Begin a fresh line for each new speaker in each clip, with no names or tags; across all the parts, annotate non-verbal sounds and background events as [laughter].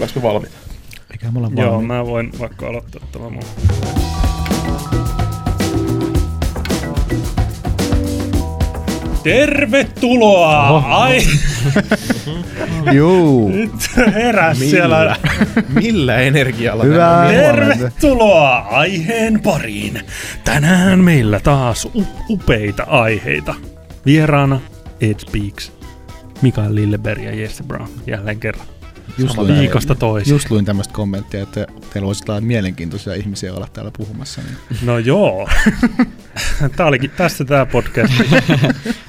Me valmiita?
Mikä mulla on
Joo, mä voin vaikka aloittaa tämän mun. Tervetuloa!
Oho.
Ai, [laughs]
Juu,
nyt heräs siellä.
Millä energialla?
Hyvää.
Tervetuloa aiheen pariin. Tänään meillä taas u- upeita aiheita. Vieraana Ed Speaks, Mikael Lilleberg ja Jesse Brown jälleen kerran.
Just luin,
Viikosta toiseen.
just luin tämmöistä kommenttia, että teillä voisi olla mielenkiintoisia ihmisiä olla täällä puhumassa. Niin.
No joo. [laughs] Tää olikin tässä tää podcast.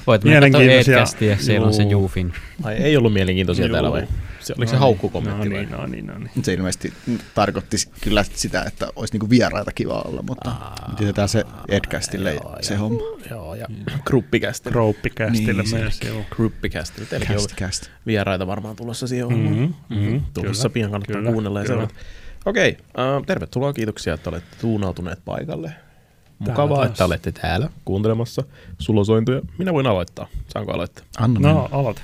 Voit
Mielenkiintoisia.
Edcastia, siellä on se
Juu.
Juufin.
Ai ei ollut mielenkiintoisia
Juu.
täällä vai? Se, oliko se
No
haukkukommentti
no
vai?
niin, no niin, no niin.
Se ilmeisesti tarkoitti kyllä sitä, että olisi niinku vieraita kiva olla, mutta jätetään se Edcastille
joo,
se
joo.
homma.
Joo, ja gruppikästi.
Krouppikästille
Niin,
myös, joo.
Gruppikästi. Teilläkin on
Cast, cast.
vieraita varmaan tulossa siihen hommaan.
mhm,
Tulossa
kyllä,
pian kannattaa
kyllä,
kuunnella ja seurata. Okei, äh, tervetuloa. Kiitoksia, että olette tuunautuneet paikalle.
Täällä
Mukavaa,
taas.
että olette täällä kuuntelemassa sulosointuja. Minä voin aloittaa. Saanko aloittaa?
Anna
No, aloita.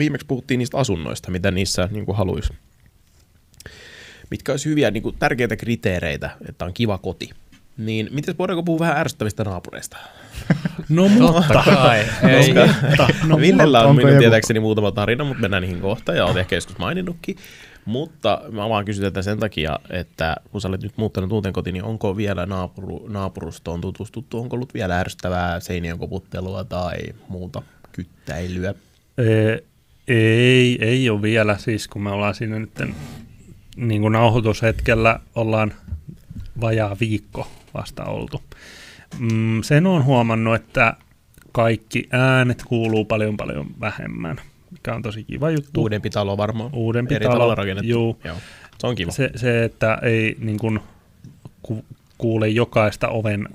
Viimeksi puhuttiin niistä asunnoista, mitä niissä niin kuin haluaisi. Mitkä olisi hyviä niin kuin, tärkeitä kriteereitä, että on kiva koti. Niin miten voidaanko puhua vähän ärsyttävistä naapureista? [laughs]
No mutta.
kai. Ei.
mutta. [laughs]
No, Villellä on minun
joku-
tietääkseni muutama tarina, mutta mennään niihin kohta ja olet ehkä joskus maininnutkin. Mutta mä vaan kysyn tätä sen takia, että kun sä olet nyt muuttanut uuteen kotiin, niin onko vielä naapuru, naapurustoon tutustuttu? Onko ollut vielä ärsyttävää seinien koputtelua tai muuta kyttäilyä?
Ee, ei, ei ole vielä. Siis kun me ollaan siinä nyt niin kuin nauhoitushetkellä ollaan vajaa viikko vasta oltu. Mm, sen on huomannut, että kaikki äänet kuuluu paljon paljon vähemmän, mikä on tosi kiva juttu.
Uudempi talo varmaan.
Uudempi
Eri
talo,
rakennettu.
juu.
Joo. Se on kiva.
Se, se, että ei niin kuin, ku, kuule jokaista oven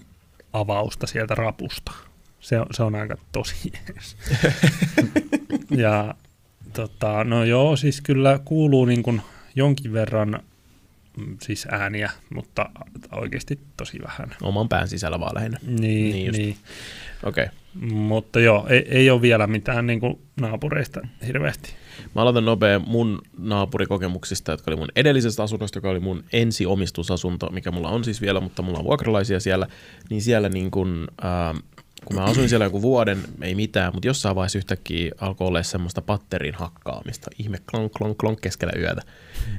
avausta sieltä rapusta. Se on, se on aika tosi jees. [laughs] ja tota, no joo, siis kyllä kuuluu niin kuin jonkin verran mm, siis ääniä, mutta oikeasti tosi vähän.
Oman pään sisällä vaan lähinnä.
Niin,
Niin
niin,
just.
niin.
Okei. Okay.
Mutta joo, ei, ei ole vielä mitään niin kuin naapureista hirveästi.
Mä aloitan nopea mun naapurikokemuksista, jotka oli mun edellisestä asunnosta, joka oli mun ensiomistusasunto, mikä mulla on siis vielä, mutta mulla on vuokralaisia siellä. Niin siellä niin kun, ähm, kun mä asuin siellä joku vuoden, ei mitään, mutta jossain vaiheessa yhtäkkiä alkoi olla semmoista patterin hakkaamista. Ihme klonk, klonk, klonk keskellä yötä.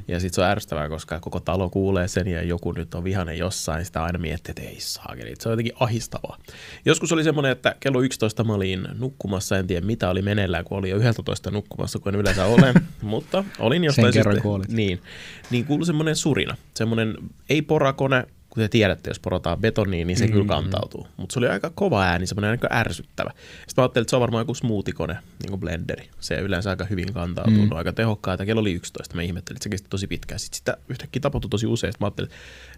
Ja sit se on ärsyttävää, koska koko talo kuulee sen ja joku nyt on vihainen jossain, sitä aina miettii, että ei saakeli. Se on jotenkin ahistavaa. Joskus oli semmoinen, että kello 11 mä olin nukkumassa, en tiedä mitä oli meneillään, kun oli jo 11 nukkumassa, kun en yleensä ole, [laughs] mutta olin jostain
kerran,
syystä-
kun olit.
Niin, niin kuului semmoinen surina, semmoinen ei porakone, kun te tiedätte, jos porotaan betoniin, niin se mm, kyllä kantautuu. Mutta se oli aika kova ääni, semmoinen aika ärsyttävä. Sitten mä ajattelin, että se on varmaan joku smoothie-kone, niin kuin blenderi. Se yleensä aika hyvin kantautuu, mm. On aika tehokkaita. Kello oli 11, mä ihmettelin, että se kesti tosi pitkään. Sitten sitä yhtäkkiä tapahtui tosi usein. Sitten mä ajattelin,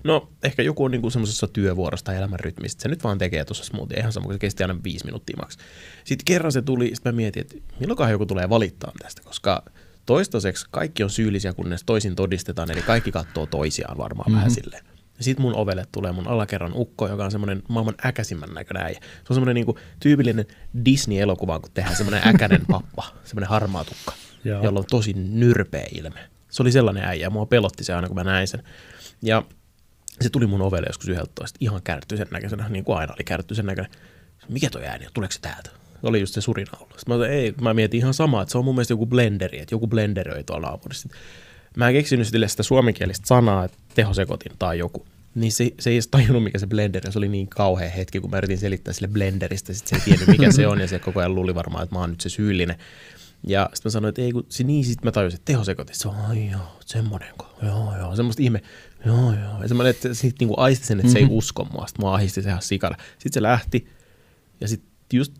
no ehkä joku on niin semmoisessa työvuorossa tai elämän rytmistä. Se nyt vaan tekee tuossa smoothie, ihan sama, kun se kesti aina viisi minuuttia maks. Sitten kerran se tuli, sitten mä mietin, että milloinkohan joku tulee valittaa tästä, koska toistaiseksi kaikki on syyllisiä, kunnes toisin todistetaan, eli kaikki katsoo toisiaan varmaan mm-hmm. vähän silleen. Ja sit mun ovelle tulee mun alakerran ukko, joka on semmoinen maailman äkäisimmän näköinen äijä. Se on semmoinen niinku tyypillinen Disney-elokuva, kun tehdään semmoinen äkäinen [laughs] pappa, semmoinen harmaa tukka,
Joo.
jolla on tosi nyrpeä ilme. Se oli sellainen äijä, ja mua pelotti se aina, kun mä näin sen. Ja se tuli mun ovelle joskus 11, ihan kärttyisen näköisenä, niin kuin aina oli kärttyisen näköinen. Mikä toi ääni on? Tuleeko se täältä? Oli just se surina ollut. Sitten mä, ei, mä mietin ihan samaa, että se on mun mielestä joku blenderi, että joku blenderöi tuolla naapurissa. Mä en keksinyt sille sitä suomenkielistä sanaa, että tehosekotin tai joku. Niin se, se ei edes tajunnut, mikä se blender on. Se oli niin kauhea hetki, kun mä yritin selittää sille blenderistä. Sitten se ei tiennyt, mikä se on, ja se koko ajan luuli varmaan, että mä oon nyt se syyllinen. Ja sitten mä sanoin, että ei kun, se niin sitten mä tajusin, että tehosekotin. Se on, ai joo, semmonenko, joo joo, semmoista ihme, joo joo. Ja semmoinen, että sitten niinku aisti sen, että se ei usko mua. Sitten mua ahisti se ihan sikana. Sitten se lähti, ja sitten just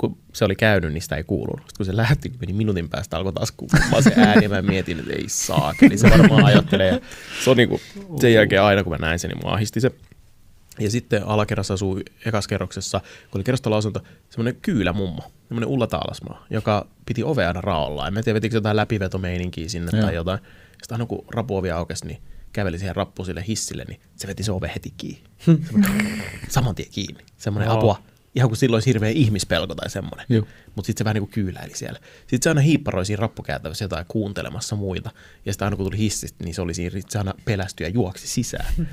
kun se oli käynyt, niin sitä ei kuulunut. Sitten kun se lähti, kun meni minuutin päästä, alkoi taas kuulumaan se ääni, ja mä mietin, että ei saa. Eli se varmaan ajattelee. Ja se on niinku, sen jälkeen aina, kun mä näin sen, niin mua ahisti se. Ja sitten alakerrassa asuu ekas kerroksessa, kun oli kerrostaloasunto, semmoinen kyylä mummo, semmoinen Ulla Taalasmaa, joka piti ovea aina raolla. En mä tiedä, vetikö jotain läpivetomeininkiä sinne
Joo.
tai jotain. Sitten aina kun rapuovi aukesi, niin käveli siihen rappuun sille hissille, niin se veti se ove heti kiinni. Semmoinen- Saman tien kiinni. Semmoinen apua, Ihan kuin silloin olisi hirveä ihmispelko tai semmoinen. Mutta sitten se vähän niin kuin kyyläili siellä. Sitten se aina hiipparoi siinä rappukäytävässä jotain kuuntelemassa muita. Ja sitten aina kun tuli hissistä, niin se oli siinä, se aina pelästyi ja juoksi sisään. [laughs]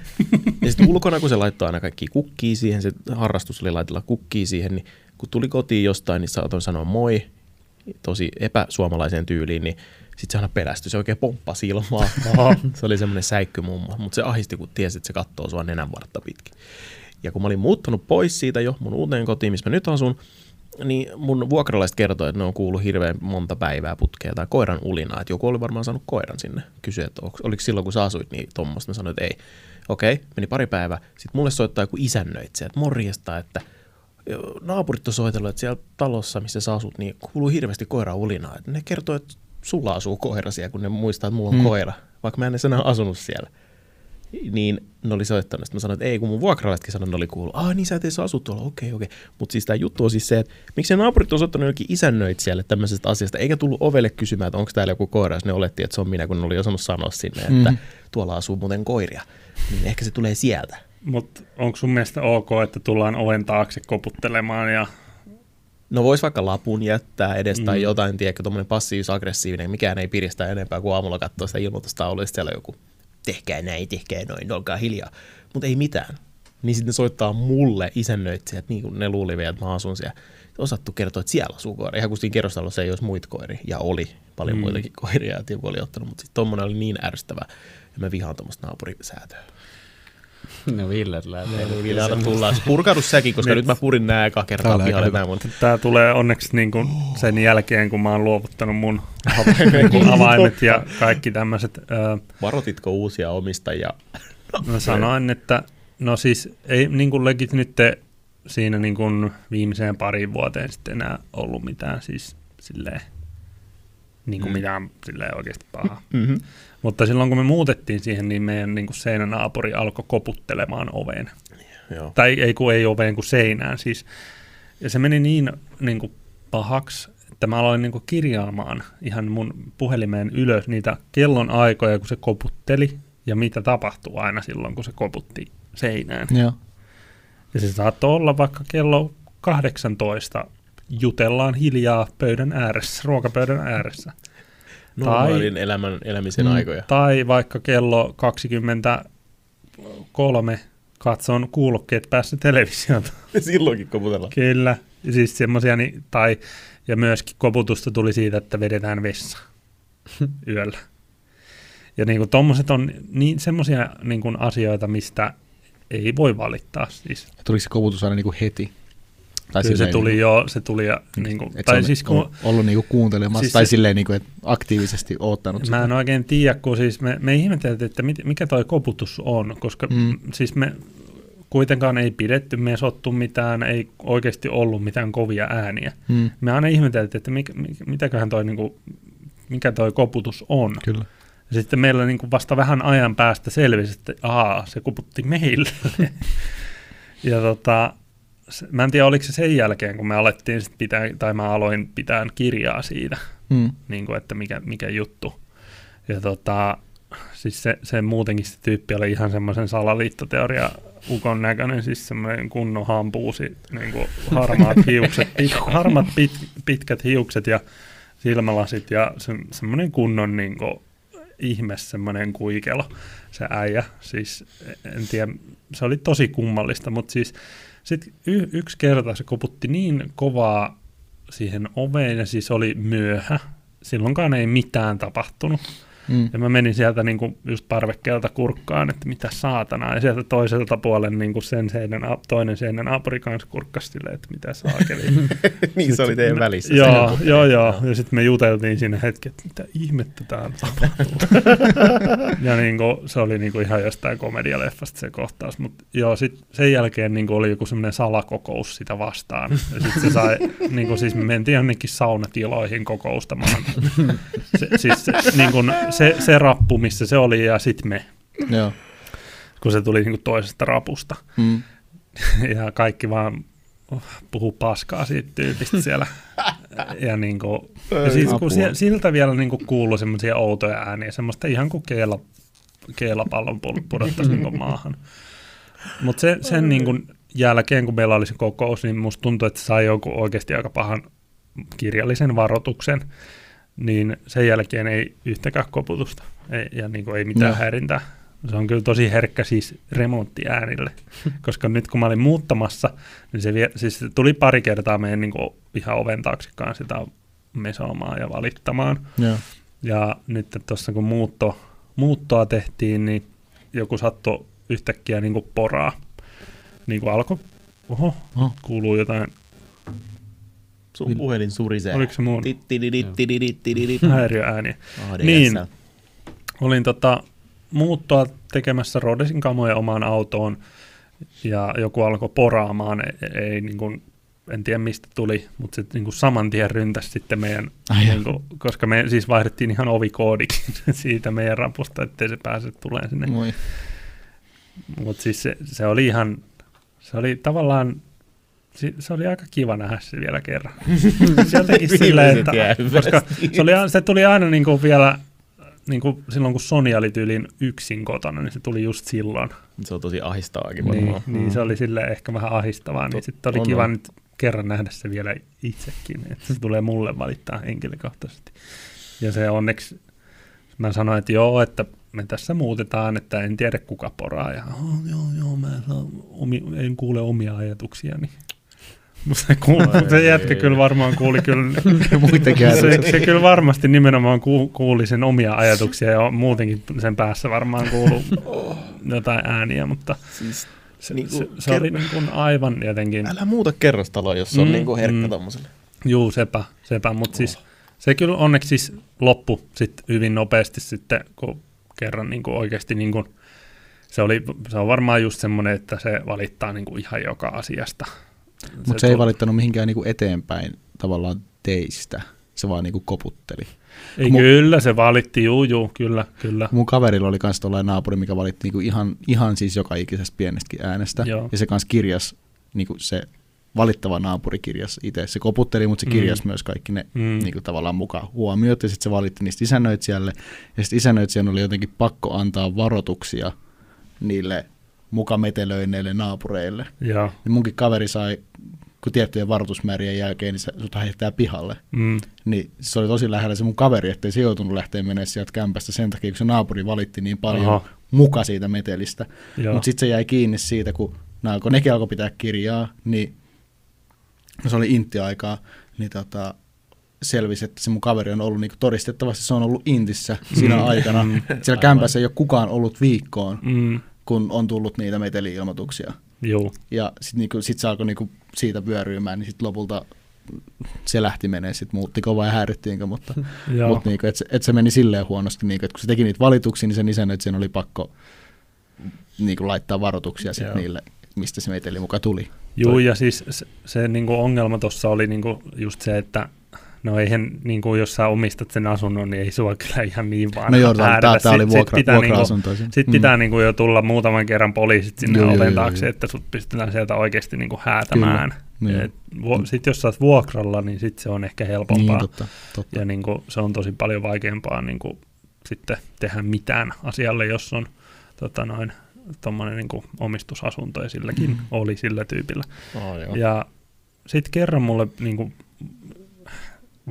ja sitten ulkona, kun se laittoi aina kaikki kukkii siihen, se harrastus oli laitella kukkii siihen, niin kun tuli kotiin jostain, niin saatoin sanoa moi, tosi epäsuomalaiseen tyyliin, niin sitten se aina pelästyi, se oikein pomppasi ilmaa. [laughs] se oli semmoinen säikkymummo, mutta se ahisti, kun tiesi, että se katsoo sua nenän vartta pitkin. Ja kun mä olin muuttunut pois siitä jo mun uuteen kotiin, missä mä nyt asun, niin mun vuokralaiset kertoi, että ne on kuullut hirveän monta päivää putkea tai koiran ulinaa, että joku oli varmaan saanut koiran sinne. Kysyi, että oliko silloin kun sä asuit niin tuommoista, mä sanoin, että ei. Okei, meni pari päivää. Sitten mulle soittaa joku isännöitsijä, että morjesta, että naapurit on soitellut, että siellä talossa, missä sä asut, niin kuuluu hirveästi koira ulinaa. Että ne kertoo, että sulla asuu koira siellä, kun ne muistaa, että mulla on hmm. koira, vaikka mä en enää asunut siellä. Niin ne oli soittanut. Sitten mä sanoin, että ei, kun mun vuokralaisetkin sanoi, että ne oli kuullut. Ah, niin sä et edes asu tuolla, okei, okei. Mutta siis tämä juttu on siis se, että miksi ne naapurit on soittanut jokin isännöitsijälle tämmöisestä asiasta, eikä tullut ovelle kysymään, että onko täällä joku koira, jos ne oletti, että se on minä, kun ne oli osannut sanoa sinne, että hmm. tuolla asuu muuten koiria. Niin ehkä se tulee sieltä.
Mutta onko sun mielestä ok, että tullaan oven taakse koputtelemaan ja
No vois vaikka lapun jättää edes mm. tai jotain, tiedätkö, tuommoinen passiivis-aggressiivinen, mikään ei piristä enempää kuin aamulla katsoa sitä ilmoitustaulua, ja siellä joku, tehkää näin, tehkää noin, olkaa hiljaa. Mutta ei mitään. Niin sitten ne soittaa mulle isännöitsijät, niin kuin ne luuli vielä, että mä asun siellä. Osattu kertoa, että siellä asuu koira. Ihan kun siinä kerrostalossa ei olisi muita koiria, ja oli paljon mm. muitakin koiria, joku oli ottanut, mutta sitten tuommoinen oli niin ärsyttävä, ja mä vihaan tuommoista naapurisäätöä.
No Ville.
No, Ville, anna tulla. Purkaudu säkin, koska nyt mä purin nää eka kertaa pihalle näin. Mutta...
Tää tulee onneksi niin kuin sen jälkeen, kun mä oon luovuttanut mun [laughs] [laughs] avaimet ja kaikki tämmöiset.
Varotitko uusia omistajia?
Mä sanoin, että no siis ei niin kuin legit nyt siinä niin kuin viimeiseen pariin vuoteen sitten enää ollut mitään siis silleen, niin kuin mm. mitään silleen oikeasti pahaa. Mm-hmm. Mutta silloin kun me muutettiin siihen, niin meidän niin kuin seinänaapuri alkoi koputtelemaan oveen. Joo. Tai ei kun ei oveen kuin seinään siis. Ja se meni niin, niin kuin pahaksi, että mä aloin niin kuin kirjaamaan ihan mun puhelimeen ylös niitä kellon aikoja, kun se koputteli ja mitä tapahtuu aina silloin, kun se koputti seinään.
Joo.
Ja se saattoi olla vaikka kello 18 jutellaan hiljaa pöydän ääressä, ruokapöydän ääressä
normaalin tai, elämän, elämisen mm, aikoja.
Tai vaikka kello 23 katson kuulokkeet päässä televisiota. [laughs]
Silloinkin koputellaan.
Kyllä. Siis semmosia, niin, tai, ja myöskin koputusta tuli siitä, että vedetään vessa [laughs] yöllä. Ja niin kuin tommoset on niin semmoisia niin kuin asioita, mistä ei voi valittaa. Siis.
Tuliko se koputus aina niin kuin heti?
Tai Kyllä se tuli jo, se tuli ja, niin kuin, tai
siis kun, ollut niin kuin kuuntelemassa siis tai se, silleen niin kuin, että aktiivisesti ottanut
Mä
sitä.
en oikein tiedä, kun siis me, me ihmeteltiin, että mit, mikä toi koputus on, koska mm. siis me kuitenkaan ei pidetty, me ei sottu mitään, ei oikeasti ollut mitään kovia ääniä. Mm. Me aina ihmeteltiin, että mikä, mitäköhän toi, niin kuin, mikä toi koputus on.
Kyllä.
Ja sitten meillä niin kuin vasta vähän ajan päästä selvisi, että aa, se koputti meille. [laughs] ja tota, mä en tiedä oliko se sen jälkeen, kun me alettiin sit pitää, tai mä aloin pitää kirjaa siitä, mm. niin kuin, että mikä, mikä juttu. Ja tota, siis se, se muutenkin se tyyppi oli ihan semmoisen salaliittoteoria ukon näköinen, siis semmoinen kunnon hampuusi, niin kuin harmaat hiukset, pit, [laughs] harmat pit, pitkät hiukset ja silmälasit ja se, semmoinen kunnon niin kuin, ihme semmoinen kuikelo, se äijä. Siis en tiedä, se oli tosi kummallista, mutta siis sitten y- yksi kerta se koputti niin kovaa siihen oveen, ja siis oli myöhä. Silloinkaan ei mitään tapahtunut. Mm. Ja mä menin sieltä niin kuin just parvekkeelta kurkkaan, että mitä saatana. Ja sieltä toiselta puolen niin kuin sen seinän, toinen seinän naapuri kanssa kurkkasi että mitä saakeli. [laughs] [laughs]
niin se oli teidän välissä.
Joo, joo, joo. Ja sitten me juteltiin siinä hetki, että mitä ihmettä täällä tapahtuu. [laughs] ja niin kuin, se oli niin kuin ihan jostain komedialeffasta se kohtaus. Mutta joo, sit sen jälkeen niin kuin oli joku semmoinen salakokous sitä vastaan. Ja sitten se sai, niin kuin, siis me mentiin jonnekin saunatiloihin kokoustamaan. Se, siis se, niin kuin, se, se rappu, missä se oli, ja sitten me.
Joo.
Kun se tuli niinku toisesta rapusta. Mm. [laughs] ja kaikki vaan puhuu paskaa siitä tyypistä siellä. [laughs] ja, niinku, ja siis, kun siltä vielä niinku kuului semmoisia outoja ääniä, semmoista ihan kuin keela, keelapallon pudottaisi niinku [laughs] maahan. Mutta se, sen niinku, jälkeen, kun meillä oli se kokous, niin musta tuntui, että se sai jonkun oikeasti aika pahan kirjallisen varoituksen, niin sen jälkeen ei yhtäkään koputusta ei, ja niin kuin ei mitään
Joo.
häirintää. Se on kyllä tosi herkkä siis remonttiäänille, [laughs] koska nyt kun mä olin muuttamassa, niin se, vie, siis se tuli pari kertaa meidän niin kuin ihan oven taksikkaan sitä mesomaan ja valittamaan.
Joo.
Ja nyt tuossa kun muutto, muuttoa tehtiin, niin joku sattui yhtäkkiä niin kuin poraa. Niin kuin alkoi, oho,
Oh.
kuuluu jotain,
Sun puhelin surisee.
oliko se mun
Tittididittididittididit.
häiriöääniä.
ADSL.
Niin. Olin tota, muuttoa tekemässä Rodesin kamoja omaan autoon ja joku alkoi poraamaan, ei, ei niin kuin, en tiedä mistä tuli, mutta se niin kuin saman tien ryntäsi sitten meidän,
Ai
niin kuin, koska me siis vaihdettiin ihan ovikoodikin [laughs] siitä meidän rapusta, ettei se pääse tulemaan sinne. Mutta siis se, se oli ihan, se oli tavallaan, se, se oli aika kiva nähdä se vielä kerran. [laughs] se jotenkin silleen, että, koska se, oli, se tuli aina niin kuin vielä, niin kuin silloin kun Sony oli tyylin yksin kotona, niin se tuli just silloin.
Se on tosi ahistavaakin
Niin,
varmaan.
niin se oli sille ehkä vähän ahistavaa, niin sitten oli
on,
kiva
on.
nyt kerran nähdä se vielä itsekin, että se tulee mulle valittaa henkilökohtaisesti. Ja se onneksi, mä sanoin, että joo, että me tässä muutetaan, että en tiedä kuka poraa. Ja oh, joo, joo, mä en, saa omi, en kuule omia ajatuksiani. Mutta se, kuul, se jätkä kyllä varmaan kuuli kyllä, [laughs] [laughs] se, se kyllä varmasti nimenomaan ku, kuuli sen omia ajatuksia ja muutenkin sen päässä varmaan kuuluu jotain ääniä, mutta
Siis,
se,
Niinku,
se, se
ker-
oli niin kuin aivan jotenkin,
älä muuta kerrostaloa, jos se on
Mm,
niinku herkkä
mm.
tommoselle.
juu sepä, sepä mutta siis se kyllä onneksi siis loppu sit hyvin nopeasti sitten, kun kerran niin kuin oikeasti niin kuin, se, oli, se on varmaan just semmoinen, että se valittaa niin kuin ihan joka asiasta.
Mutta se ei
tuli-
valittanut mihinkään niinku eteenpäin tavallaan teistä. Se vaan niinku koputteli.
Ei,
Mu-
kyllä, se valitti, juu, juu, kyllä, kyllä.
Mun kaverilla oli kans tollainen naapuri, mikä valitti niinku ihan, ihan siis joka ikisestä pienestäkin äänestä.
Joo.
Ja se kans kirjas, niinku se valittava naapuri kirjas itse. Se koputteli, mutta se
Mm.
kirjas myös kaikki ne
Mm.
niinku tavallaan mukaan huomiot. Ja sitten se valitti niistä isännöitsijälle. Ja sitten isännöitsijän oli jotenkin pakko antaa varoituksia niille mukametelöineille naapureille.
Joo.
Ja munkin kaveri sai, kun tiettyjen varoitusmäärien jälkeen, niin se sut heittää pihalle.
Mm.
Niin se oli tosi lähellä se mun kaveri, ettei se joutunut lähteä menemään sieltä kämpästä sen takia, kun se naapuri valitti niin paljon
Aha.
Muka siitä metelistä. Mutta sitten se jäi kiinni siitä, kun, nää, kun nekin alkoi pitää kirjaa, niin se oli intti-aikaa, niin tota, selvisi, että se mun kaveri on ollut niinku todistettavasti, se on ollut intissä siinä
Mm.
aikana.
Mm.
Siellä kämpässä ei ole kukaan ollut viikkoon,
Mm.
Kun on tullut niitä meteli-ilmoituksia.
Joo.
Ja sitten niinku, sit se alkoi niinku siitä pyöryymään, niin sitten lopulta se lähti menee, sitten muuttiko vai häirittiinkö, mutta, [laughs]
Joo.
mutta niinku, että se, et se meni silleen huonosti, niinku, että kun se teki niitä valituksia, niin sen isännöitsijän oli pakko niinku, laittaa varoituksia sit
Joo.
niille, mistä se meteli muka tuli.
Juu, ja siis se, se niinku ongelma tuossa oli niinku just se, että no eihän, niinku, jos sä omistat sen asunnon, niin ei sua kyllä ihan niin vaan
No joo, tämä, tämä oli
Sit- sit
vuokra,
pitää
vuokra-asunto.
Niinku, sit pitää niinku jo tulla muutaman kerran poliisit sinne
Joo,
oven taakse,
joo.
että sut pystytään sieltä oikeasti niinku häätämään.
Joo.
Et vu- Sitten jos sä oot vuokralla, niin sit se on ehkä helpompaa.
Niin, totta, totta.
Ja niin kuin, se on tosi paljon vaikeampaa niin kuin, sitten tehdä mitään asialle, jos on tota noin, tommonen, niin kuin, omistusasunto, ja silläkin
Mm.
oli sillä tyypillä.
Oh, joo.
Ja sitten kerran mulle niin kuin,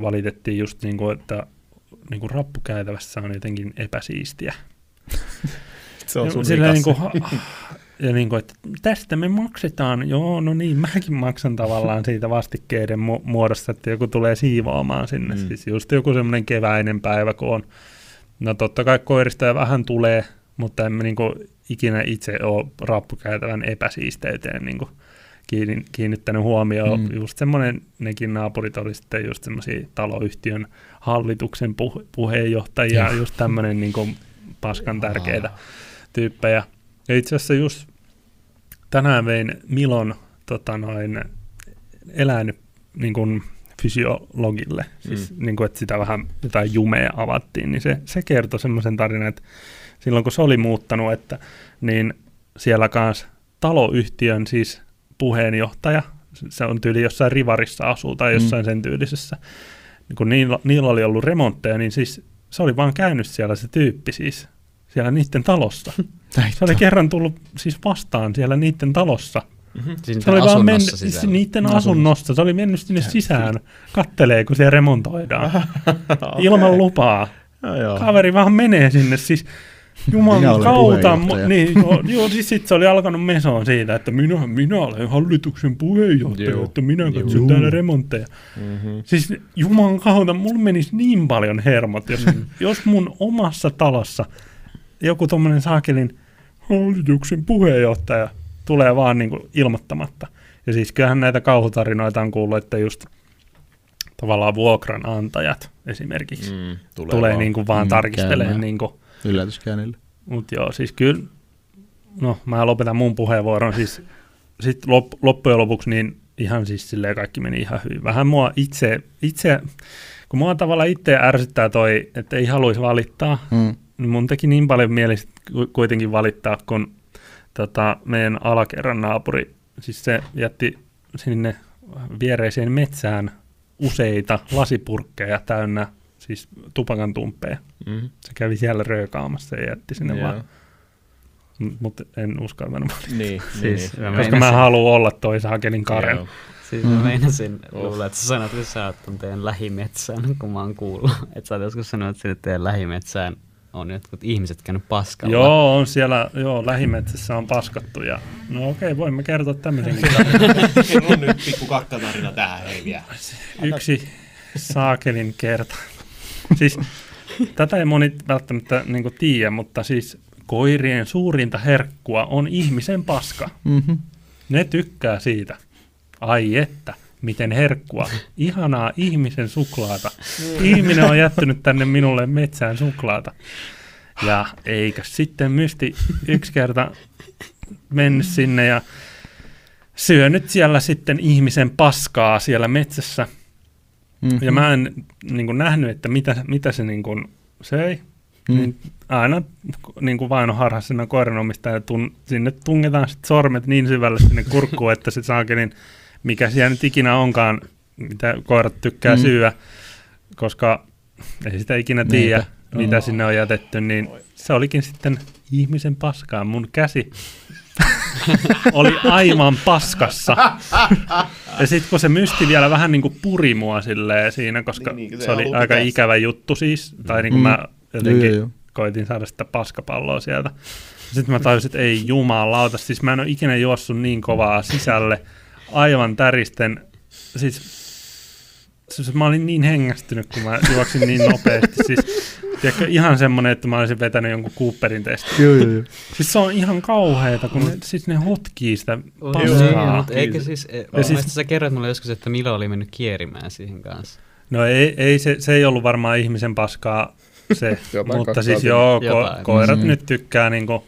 valitettiin just, niin kuin, että niin kuin rappukäytävässä on jotenkin epäsiistiä. [laughs]
se on sun
Silleen
vikas.
niin kuin, ja niin kuin, että tästä me maksetaan, joo, no niin, mäkin maksan tavallaan siitä vastikkeiden mu- muodossa, että joku tulee siivoamaan sinne.
Mm.
Siis just joku semmoinen keväinen päivä, kun on, no totta kai koirista ja vähän tulee, mutta en mä niin kuin ikinä itse ole rappukäytävän epäsiisteyteen niin kuin kiinnittänyt huomioon.
Mm.
Just semmoinen, nekin naapurit oli sitten just semmoisia taloyhtiön hallituksen puh- puheenjohtajia,
Joo.
just tämmöinen niin kuin paskan tärkeitä tyyppejä. Ja itse asiassa just tänään vein Milon tota noin, eläin niin kuin fysiologille, siis
Mm.
niin kuin, että sitä vähän jotain jumea avattiin, niin se, se kertoi semmoisen tarinan, että silloin kun se oli muuttanut, että niin siellä kanssa taloyhtiön siis puheenjohtaja, se on tyyli jossain rivarissa asuu tai jossain mm. sen tyylisessä, niin kun niillä, niillä oli ollut remontteja, niin siis se oli vaan käynyt siellä se tyyppi siis, siellä niiden talossa. [laughs] Se oli kerran tullut siis vastaan siellä niiden talossa
Siis
Se oli vaan mennyt
asunnossa sisällä.
niiden
Asunnossa.
asunnossa. Se oli mennyt sinne sisään. Kattelee, kun siellä remontoidaan. [laughs] Ilman lupaa.
No, joo.
Kaveri vaan menee sinne. Siis Jumalan kautta. Niin, joo, joo, siis sit se oli alkanut mesoon siitä, että minä, minä olen hallituksen puheenjohtaja,
Joo.
että minä katson
Joo.
täällä remontteja.
Mm-hmm.
Siis Jumalan kautta, mulla menisi niin paljon hermot, jos,
Mm.
jos mun omassa talossa joku tommonen saakelin hallituksen puheenjohtaja tulee vaan niin kuin ilmoittamatta. Ja siis kyllähän näitä kauhutarinoita on kuullut, että just tavallaan vuokranantajat esimerkiksi mm,
tulee,
tulee
vaan.
niin kuin vaan
Mm,
tarkistelee.
käymään.
Niin kuin,
Yllätyskäynnille.
mutta joo, siis kyllä, no mä lopetan mun puheenvuoron, siis sit lop, loppujen lopuksi niin ihan siis silleen kaikki meni ihan hyvin. Vähän mua itse, itse kun mua tavallaan itse ärsyttää toi, että ei haluaisi valittaa,
Mm.
niin mun teki niin paljon mieli ku- kuitenkin valittaa, kun tota, meidän alakerran naapuri, siis se jätti sinne viereiseen metsään useita lasipurkkeja täynnä siis tupakan tumppeja.
Mm-hmm.
Se kävi siellä röökaamassa ja jätti sinne
Joo.
vaan. Mutta en uskaltanut,
Niin, niin,
Siis
niin.
mä
koska mä haluan olla toi saakelin Karen.
Joo.
Siis
Mm.
mä meinasin
Oh.
luulla, että sä sanot, että sä oot teidän lähimetsään, [laughs] kun mä oon kuullut. Että sä oot joskus sanonut, että sinne teidän lähimetsään on jotkut ihmiset käynyt paskalla.
Joo, on siellä, joo, lähimetsässä on paskattu ja no okei, voimme kertoa tämmöisen. [laughs]
Kerro nyt pikku kakkatarina tähän hei vielä.
Yksi saakelin kerta. Siis tätä ei moni välttämättä niin tiedä, mutta siis koirien suurinta herkkua on ihmisen paska.
Mm-hmm.
Ne tykkää siitä. Ai että, miten herkkua. Ihanaa ihmisen suklaata. Ihminen on jättänyt tänne minulle metsään suklaata. Ja eikä sitten mysti yksi kerta mennyt sinne ja syönyt siellä sitten ihmisen paskaa siellä metsässä.
Mm-hmm.
Ja mä en niin kuin, nähnyt, että mitä, mitä se niin kuin, söi.
Mm.
Niin aina niin kuin vainoharhaisena koiranomistaja tun, sinne tungetaan sit sormet niin syvälle sinne kurkkuun, että se saakelin, mikä siellä nyt ikinä onkaan, mitä koirat tykkää
Mm.
mm. syyä, koska ei sitä ikinä tiedä, mitä
Joo.
sinne on jätetty, niin se olikin sitten ihmisen paskaa. Mun käsi [laughs] oli aivan paskassa. [laughs] Ja sitten kun se mysti vielä vähän niin kuin puri mua silleen siinä, koska
Niin, niin, se
se oli aika
pitää
ikävä juttu siis, tai niin kuin
Mm.
mä jotenkin
joo, joo.
koitin saada sitä paskapalloa sieltä. Sitten mä tajusin, että ei jumalauta, siis mä en ole ikinä juossut niin kovaa sisälle, aivan täristen, siis siis mä olin niin hengästynyt, kun mä juoksin niin nopeasti. Siis, tiedätkö, ihan semmoinen, että mä olisin vetänyt jonkun Cooperin testin.
Joo, joo, joo.
Siis se on ihan kauheeta, kun ne, siis ne hotkii sitä
On
paskaa.
niin, mutta eikö siis, e,
Ja siis-
siis, sä kerroit mulle joskus, että Milo oli mennyt kierimään siihen kanssa.
No ei, ei se, se ei ollut varmaan ihmisen paskaa se, [laughs] mutta siis joo, ko, koirat
Mm.
nyt tykkää niinku,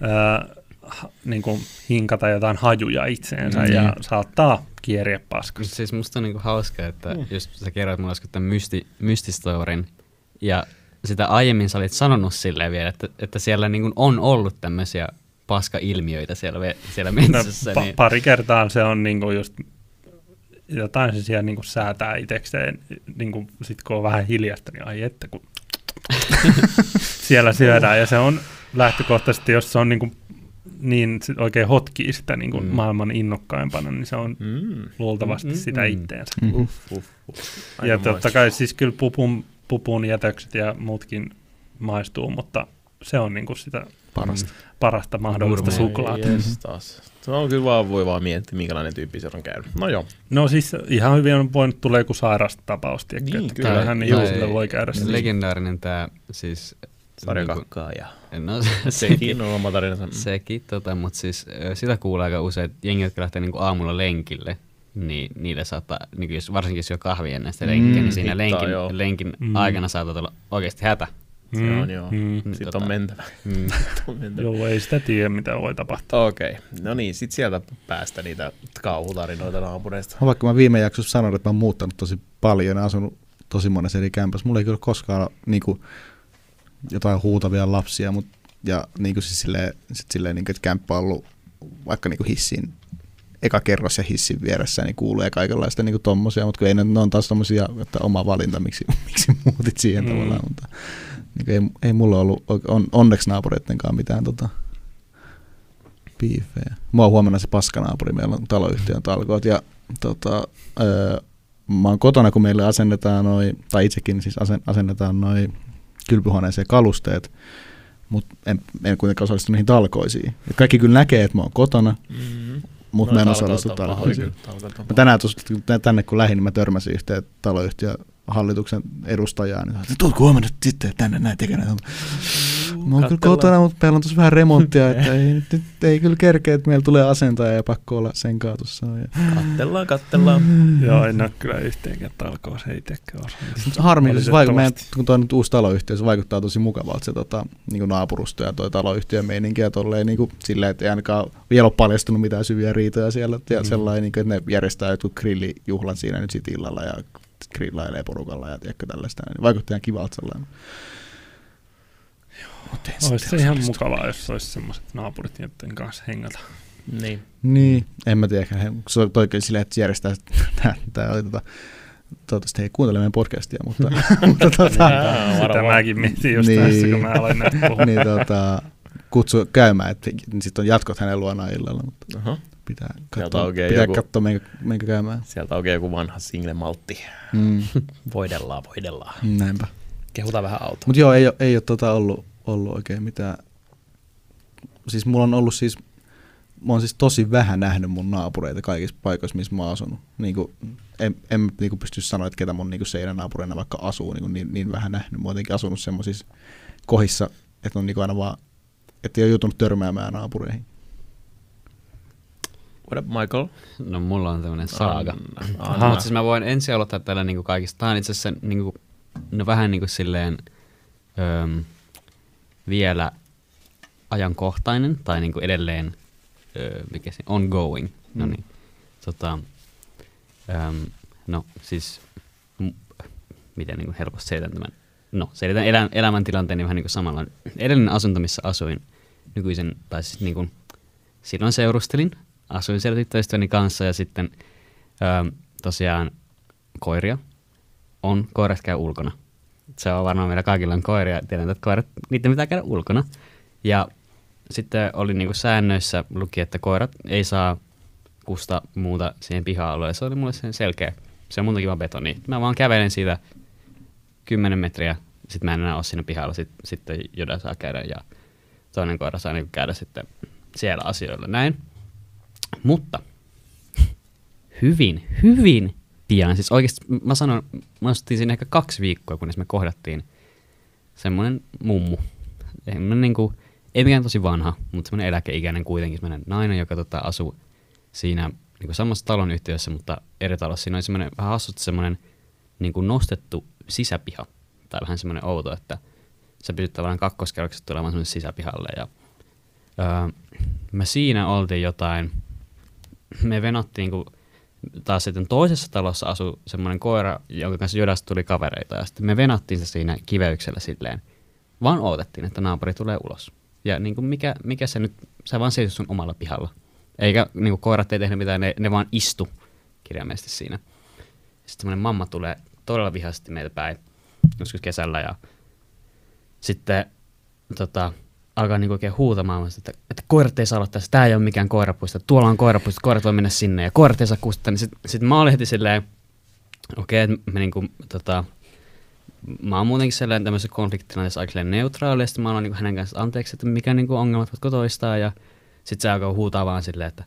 ää, ha- niinku hinkata jotain hajuja itseensä
Mm.
ja saattaa kieriä paskassa.
Mut siis musta on niinku hauska, että
Mm.
mm. jos sä kerroit mulle joskus tämän mysti, mystistorin, ja sitä aiemmin sä olit sanonut silleen vielä, että, että siellä niinku on ollut tämmöisiä paskailmiöitä siellä, siellä
No,
metsässä.
pa-
niin,
pari kertaa se on niinku just jotain se siellä niinku säätää itsekseen, niinku sit kun on vähän hiljasta, niin ai että kun [laughs] siellä syödään ja se on lähtökohtaisesti, jos se on niinku niin se oikein hotkii sitä niinku
Mm.
maailman innokkaimpana, niin se on
Mm.
luultavasti
Mm, mm,
sitä
mm.
itteensä.
Mm-hmm.
Uff, uff, uff.
ja totta kai siis kyllä pupun, pupun jätökset ja muutkin maistuu, mutta se on niinku sitä
Parasta.
parasta mahdollista
Gourmet.
suklaata.
Yes, taas. Se on kyllä vaan, voi vaan miettiä, minkälainen tyyppi se on käynyt. No joo.
No siis ihan hyvin on voinut tulla joku sairastapaus, tiedätkö,
Niin,
että
kyllä.
kyllähän ihmisille
tai
voi käydä siis.
Legendaarinen tämä siis...
Sarjakakkaa ja
niinku- No [laughs] sekin,
on oma tarinansa.
sekin tota, mutta siis sitä kuulee aika usein, että jengi, jotka lähtee niinku aamulla lenkille, niin niille saattaa, niin jos, varsinkin jos syö kahvia ennen sitä lenkkiä,
Mm,
niin siinä
hittaa,
lenkin,
joo.
lenkin
Mm.
aikana saattaa olla oikeasti hätä.
Se on joo.
Mm.
Sitten
Tota-
on mentävä.
Mm. [laughs]
On mentävä.
Joo, ei sitä tiedä, mitä voi tapahtua.
Okei, okay. no niin, sitten sieltä päästä niitä kauhutarinoita naapureista.
Vaikka mä viime jaksossa sanoin, että mä oon muuttanut tosi paljon ja asunut tosi monessa eri kämpässä. Mulla ei kyllä koskaan ole niin kuin, jotain huutavia lapsia, mutta ja niin kuin siis silleen, sit silleen niin kuin, että kämppä on ollut vaikka niin kuin hissin eka kerros ja hissin vieressä, niin kuulee kaikenlaista niin kuin tommosia, mutta ei ne, ne on taas tommosia, että oma valinta, miksi, [laughs] miksi muutit siihen
Mm.
tavallaan, mutta niin ei, ei mulla ollut on, onneksi naapureittenkaan mitään tota, Beefejä. Mä oon huomenna se paskanaapuri, meillä on taloyhtiön talkoot ja tota, öö, mä oon kotona, kun meille asennetaan noi, tai itsekin siis asen, asennetaan noi kylpyhuoneeseen kalusteet, mutta en, en kuitenkaan osallistu niihin talkoisiin. Et kaikki kyllä näkee, että mä oon kotona,
Mm.
Mutta
No,
mä en osallistu talkoisiin. Mä tänään tuossa, tänne kun lähdin, niin mä törmäsin yhteen taloyhtiön hallituksen edustajaan. Niin tuutko huomenna sitten tänne näin tekemään? Mä oon kyllä kotona, mutta meillä on tuossa vähän remonttia, että [laughs] ei, nyt, nyt ei kyllä kerkeä, että meillä tulee asentaja ja pakko olla sen kaatussa. Ja...
Kattellaan, kattellaan. [laughs]
Joo, en ole kyllä yhteenkään talkooseen itsekään osallistunut.
Harmi, siis vaikka meidän, kun toi on nyt uusi taloyhtiö, se vaikuttaa tosi mukavalta se tota, niin naapurusto ja toi taloyhtiön meininki ja tolleen niin kuin, silleen, että ei ainakaan vielä ole paljastunut mitään syviä riitoja siellä. Ja
Mm.
sellainen, niin kuin, että ne järjestää jotkut grillijuhlan siinä nyt sit illalla ja grillailee porukalla ja tiedätkö tällaista. Niin vaikuttaa ihan kivalta sellainen.
Olisi se ihan mukavaa, jos olisi semmoiset naapurit, joiden kanssa hengata.
Niin.
Niin, en mä tiedä. Se on toikin silleen, että järjestää, [laughs] tämä oli tota, toivottavasti he ei kuuntele meidän podcastia, mutta, [laughs] [laughs] mutta tota,
Niin.
Sitä mäkin mietin just
Niin.
tässä, kun mä aloin näitä puhua.
niin tota, kutsu käymään, että sitten on jatkot hänen luonaan illalla, mutta
Aha.
pitää katsoa,
aukeaa
pitää
joku-
katsoa menkö, menkö käymään.
Sieltä aukeaa joku vanha single maltti.
Mm,
Voidellaan, voidellaan.
näinpä.
Kehutaan vähän autoa.
Mutta joo, ei, ole- ei ole tota ollut, ollut oikein mitään. Siis mulla on ollut siis, mä oon siis tosi vähän nähnyt mun naapureita kaikissa paikoissa, missä mä oon asunut. Niin kuin, en, en niin kuin pysty sanoa, että ketä mun niin seinänaapureina vaikka asuu, niin, kuin niin, niin vähän nähnyt. Mä oon jotenkin asunut semmoisissa kohdissa, että on niin kuin aina vaan, että ei ole joutunut törmäämään naapureihin.
What up, Michael?
No mulla on tämmönen saaga.
Anna.
Mutta siis mä voin ensin aloittaa tällä niinku kaikista. Tää on itse asiassa niinku, no vähän niinku silleen öm, vielä ajankohtainen tai niinku edelleen ö, mikä se ongoing. No niin. Tota, öm, no siis m- miten niinku helposti selitän tämän. No selitän elä, elämäntilanteeni vähän niinku samalla. Edellinen asunto, missä asuin nykyisen, tai siis niinku, silloin seurustelin, asuin siellä tyttöystäväni kanssa ja sitten öö, tosiaan koiria on, koirat käy ulkona. Se on varmaan meillä kaikilla on koiria, tiedän, että koirat, niiden pitää käydä ulkona. Ja sitten oli niinku säännöissä luki, että koirat ei saa kusta muuta siihen piha-alueelle. Se oli mulle sen selkeä. Se on muutenkin vaan betoni. Mä vaan kävelen siitä 10 metriä, sitten mä en enää ole siinä pihalla, sit, sitten Joda saa käydä ja toinen koira saa niinku käydä sitten siellä asioilla näin. Mutta [laughs] hyvin, hyvin pian, siis oikeasti mä sanon, mä asuttiin siinä ehkä kaksi viikkoa, kunnes me kohdattiin semmoinen mummu. Semmoinen niinku, ei mikään tosi vanha, mutta semmoinen eläkeikäinen kuitenkin, semmoinen nainen, joka tota, asuu siinä niinku samassa talonyhtiössä, mutta eri talossa. Siinä oli semmoinen vähän hassusti semmoinen niinku nostettu sisäpiha, tai vähän semmoinen outo, että sä pystyt tavallaan kakkoskerroksesta tulemaan semmoinen sisäpihalle. Ja, öö, me siinä oltiin jotain, me venattiin, kun taas sitten toisessa talossa asui semmoinen koira, jonka kanssa Jodasta tuli kavereita, ja sitten me venattiin se siinä kiveyksellä silleen, vaan odotettiin, että naapuri tulee ulos. Ja niin kuin mikä, mikä se nyt, sä vaan seisit sun omalla pihalla. Eikä niin kuin koirat ei tehnyt mitään, ne, ne vaan istu kirjaimellisesti siinä. Sitten semmoinen mamma tulee todella vihaisesti meitä päin, joskus kesällä, ja sitten tota, alkaa niinku oikein huutamaan, että, että koirat ei saa olla tässä, tämä ei ole mikään koirapuisto, tuolla on koirapuisto, koirat voi mennä sinne ja koirat ei saa kustata, niin sitten sit mä olin heti silleen, okei, okay, että niinku, tota, mä oon muutenkin sellainen tämmöisessä konfliktitilanteessa aika neutraali, ja sitten mä oon niinku hänen kanssa anteeksi, että mikä niinku ongelmat voitko toistaa, ja sitten se alkaa huutaa vaan silleen, että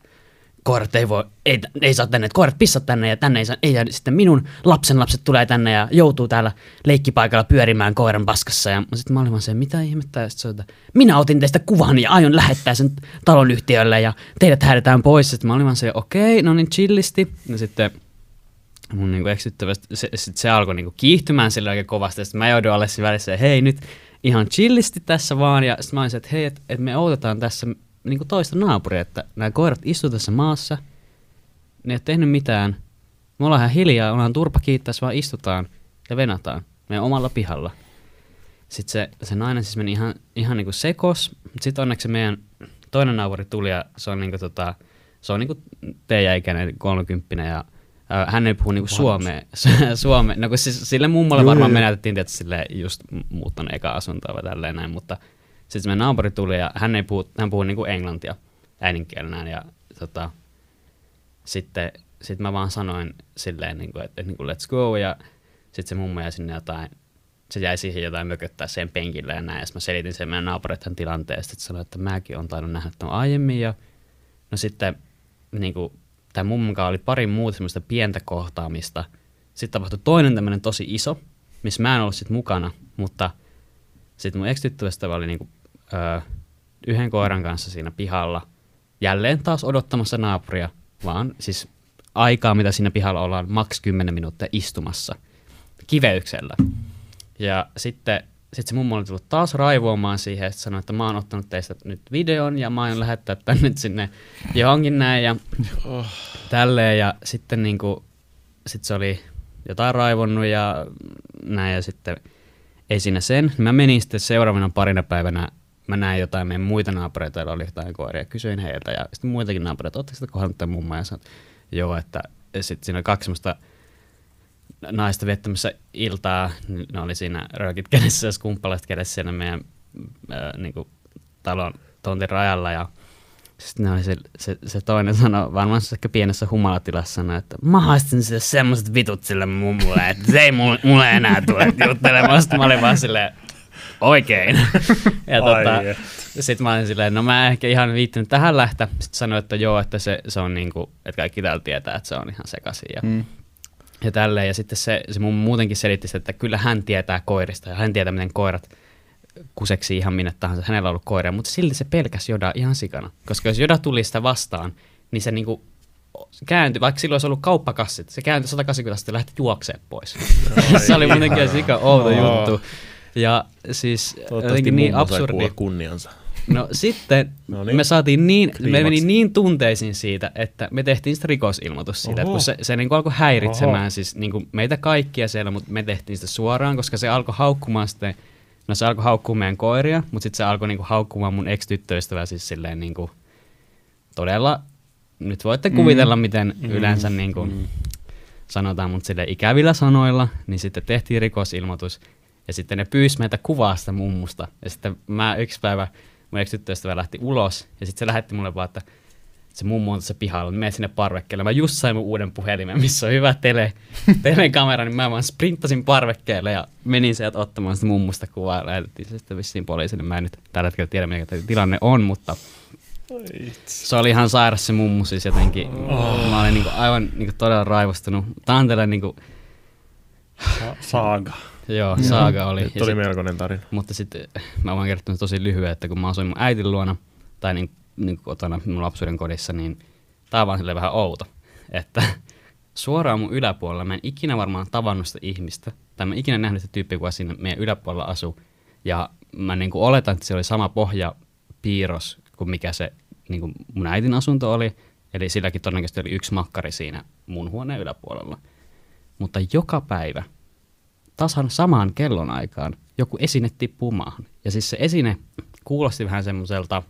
koirat ei voi, ei, ei saa tänne, että koirat pissat tänne ja tänne ei saa, ei, ja sitten minun lapsen lapset tulee tänne ja joutuu täällä leikkipaikalla pyörimään koiran paskassa. Ja sitten mä olin vaan se, mitä ihmettä, ja sit minä otin teistä kuvan ja aion lähettää sen talonyhtiölle ja teidät häädetään pois. Sitten mä olin vaan se, okei, no niin chillisti. Ja sitten mun niinku eksyttävästi, se, sit se alkoi niinku kiihtymään sillä oikein kovasti, sitten mä joudun alle siinä välissä, hei nyt ihan chillisti tässä vaan, ja sitten mä olin se, että hei, että et me odotetaan tässä niinku toista naapuria, että nämä koirat istuu tässä maassa, ne ei ole tehnyt mitään, me ollaan ihan hiljaa, ollaan turpa kiittää, vaan istutaan ja venataan meidän omalla pihalla. Sitten se, se nainen siis meni ihan, ihan niinku sekos, sitten onneksi meidän toinen naapuri tuli ja se on niinku tota, se on niinku teidän ikäinen 30 ja hän ei puhu niinku suomea. [laughs] Suome, no kun siis sille mummolle
Joo,
varmaan
joo,
me
joo.
näytettiin tietysti sille just muuttanut eka asuntoa vai tälleen näin, mutta sitten meidän naapuri tuli ja hän ei puhu, hän puhuu niinku englantia. äidinkielenään ja tota, sitten sit mä vaan sanoin silleen, niin kuin, että, että niin kuin let's go ja sitten se mummo jäi sinne jotain, se jäi siihen jotain mököttää sen penkille ja näin. Ja mä selitin sen meidän naapureiden tilanteen. Sitten sanoi, että mäkin olen tainnut nähdä tämän aiemmin. Ja no sitten niin kuin, tämä mummonkaan oli pari muuta semmoista pientä kohtaamista. Sitten tapahtui toinen tämmöinen tosi iso, missä mä en ollut sitten mukana, mutta sitten mun ex oli niin kuin, öö, yhden koiran kanssa siinä pihalla. Jälleen taas odottamassa naapuria, vaan siis aikaa, mitä siinä pihalla ollaan, maks 10 minuuttia istumassa kiveyksellä. Ja sitten sit se mummo oli tullut taas raivoamaan siihen, että sanoi, että mä oon ottanut teistä nyt videon ja mä oon lähettää tän nyt sinne johonkin näin ja oh. tälleen. Ja sitten niinku, sit se oli jotain raivonnut ja näin ja sitten ei siinä sen. Mä menin sitten seuraavana parina päivänä, mä näin jotain meidän muita naapureita, joilla oli jotain koiria, kysyin heiltä ja sitten muitakin naapureita, ootteko sitä kohdannut tämän mummaa ja sanoin, joo, että sitten siinä oli kaksi semmoista naista viettämässä iltaa, ne oli siinä röökit kädessä ja skumppalaiset kädessä siinä meidän ää, niin kuin, talon tontin rajalla ja sitten oli se, se, se, toinen sanoi, varmaan se ehkä pienessä humalatilassa sanoi, että mä haistin sille semmoiset vitut sille mummulle, että se ei mulle, mulle enää tule juttelemaan. Sitten mä olin vaan silleen, oikein. [laughs] ja tota, sitten mä olin silleen, no mä en ehkä ihan viittynyt tähän lähteä. Sitten sanoin, että joo, että se, se on niin kuin, että kaikki täällä tietää, että se on ihan sekaisin. Ja, mm. ja tälleen. Ja sitten se, se mun muutenkin selitti että kyllä hän tietää koirista ja hän tietää, miten koirat kuseksi ihan minne tahansa. Hänellä on ollut koiria, mutta silti se pelkäs Joda ihan sikana. Koska jos Joda tuli sitä vastaan, niin se niinku kääntyi, vaikka silloin olisi ollut kauppakassit, se kääntyi 180 astetta ja lähti juokseen pois. [laughs] se oli muutenkin sika outo juttu. Ja siis jotenkin niin absurdi.
kunniansa.
No sitten no niin. me saatiin niin, Kliimaks. me meni niin tunteisiin siitä, että me tehtiin sitä rikosilmoitus siitä, että kun se, se niin alkoi häiritsemään Oho. siis niin kuin meitä kaikkia siellä, mutta me tehtiin sitä suoraan, koska se alkoi haukkumaan sitten, no se alkoi haukkumaan meidän koiria, mutta sitten se alkoi niin kuin haukkumaan mun ex-tyttöystävää siis silleen niin kuin todella, nyt voitte mm. kuvitella, miten mm. yleensä niin kuin mm. sanotaan, mutta sille ikävillä sanoilla, niin sitten tehtiin rikosilmoitus, ja sitten ne pyysi meitä kuvaa sitä mummusta. Ja sitten mä yksi päivä, mun ex lähti ulos. Ja sitten se lähetti mulle vaan, että se mummo on tässä pihalla, niin mene sinne parvekkeelle. Mä just sain mun uuden puhelimen, missä on hyvä tele, [laughs] telekamera, niin mä vaan sprinttasin parvekkeelle ja menin sieltä ottamaan sitä mummusta kuvaa. Lähetettiin se sitten vissiin poliisille. Mä en nyt tällä hetkellä tiedä, mikä tilanne on, mutta se oli ihan sairas se mummu siis jotenkin. Oh. Mä olin niinku aivan niinku todella raivostunut. Tää on tällä niinku...
Saaga.
Joo, saaga oli.
Nyt oli sit, melkoinen tarina.
Mutta sitten mä voin kertoa tosi lyhyen, että kun mä asuin mun äitin luona, tai niin, niin kotona mun lapsuuden kodissa, niin tää on vaan vähän outo, että suoraan mun yläpuolella mä en ikinä varmaan tavannut sitä ihmistä, tai mä en ikinä nähnyt sitä tyyppiä, kun siinä meidän yläpuolella asu, ja mä niin kuin oletan, että se oli sama pohjapiirros kuin mikä se niin kuin mun äitin asunto oli, eli silläkin todennäköisesti oli yksi makkari siinä mun huoneen yläpuolella. Mutta joka päivä tasan samaan kellonaikaan joku esine tippuu maahan. Ja siis se esine kuulosti vähän semmoiselta,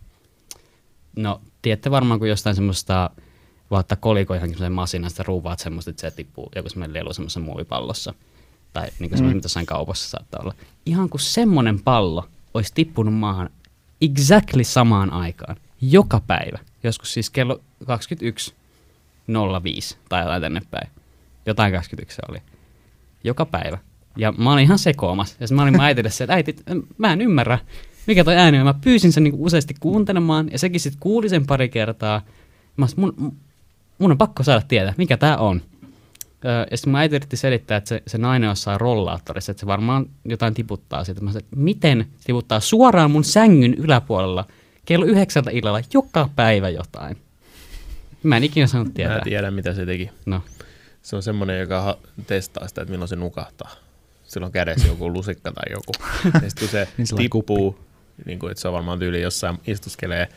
no tiedätte varmaan kun jostain semmoista, vaikka koliko johonkin semmoisen masinasta ruuvaat semmoista, että se tippuu joku semmoinen lelu semmoisessa muovipallossa. Tai niin kuin mm. mitä jossain kaupassa saattaa olla. Ihan kuin semmoinen pallo olisi tippunut maahan exactly samaan aikaan. Joka päivä. Joskus siis kello 21.05 tai jotain tänne päin. Jotain 21 oli. Joka päivä. Ja mä olin ihan sekoamassa. Ja mä olin äitille se, että äiti, mä en ymmärrä, mikä toi ääni on. Mä pyysin sen niinku useasti kuuntelemaan, ja sekin sitten kuuli sen pari kertaa. Mä mun, mun on pakko saada tietää, mikä tää on. Ja sitten mä äiti yritti selittää, että se, se nainen osaa rollaattorissa, että se varmaan jotain tiputtaa siitä. Mä sanoin, että miten tiputtaa suoraan mun sängyn yläpuolella kello yhdeksältä illalla joka päivä jotain. Mä en ikinä saanut tietää.
Mä tiedän, mitä se teki.
No.
Se on semmoinen, joka testaa sitä, että milloin se nukahtaa sillä on kädessä joku lusikka tai joku. [laughs] ja sitten kun se niin tippuu, niin kuin, että se on varmaan tyyli jossain istuskelee,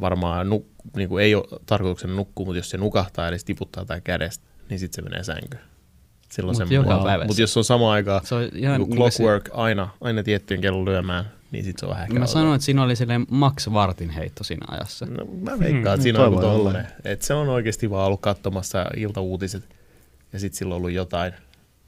varmaan nuk, niin kuin ei ole tarkoituksena nukkua, mutta jos se nukahtaa eli tiputtaa tai kädestä, niin sitten se menee sänkyyn. Silloin
Mut joka päivä.
Mutta jos se on sama aikaa, se on ihan niin clockwork se... aina, aina tiettyjen kellon lyömään, niin sitten se on vähän
Mä sanoin, että siinä oli silleen Max Vartin heitto siinä ajassa.
No, mä veikkaan, että siinä on tollainen. Että se on oikeasti vaan ollut katsomassa iltauutiset ja sitten sillä on ollut jotain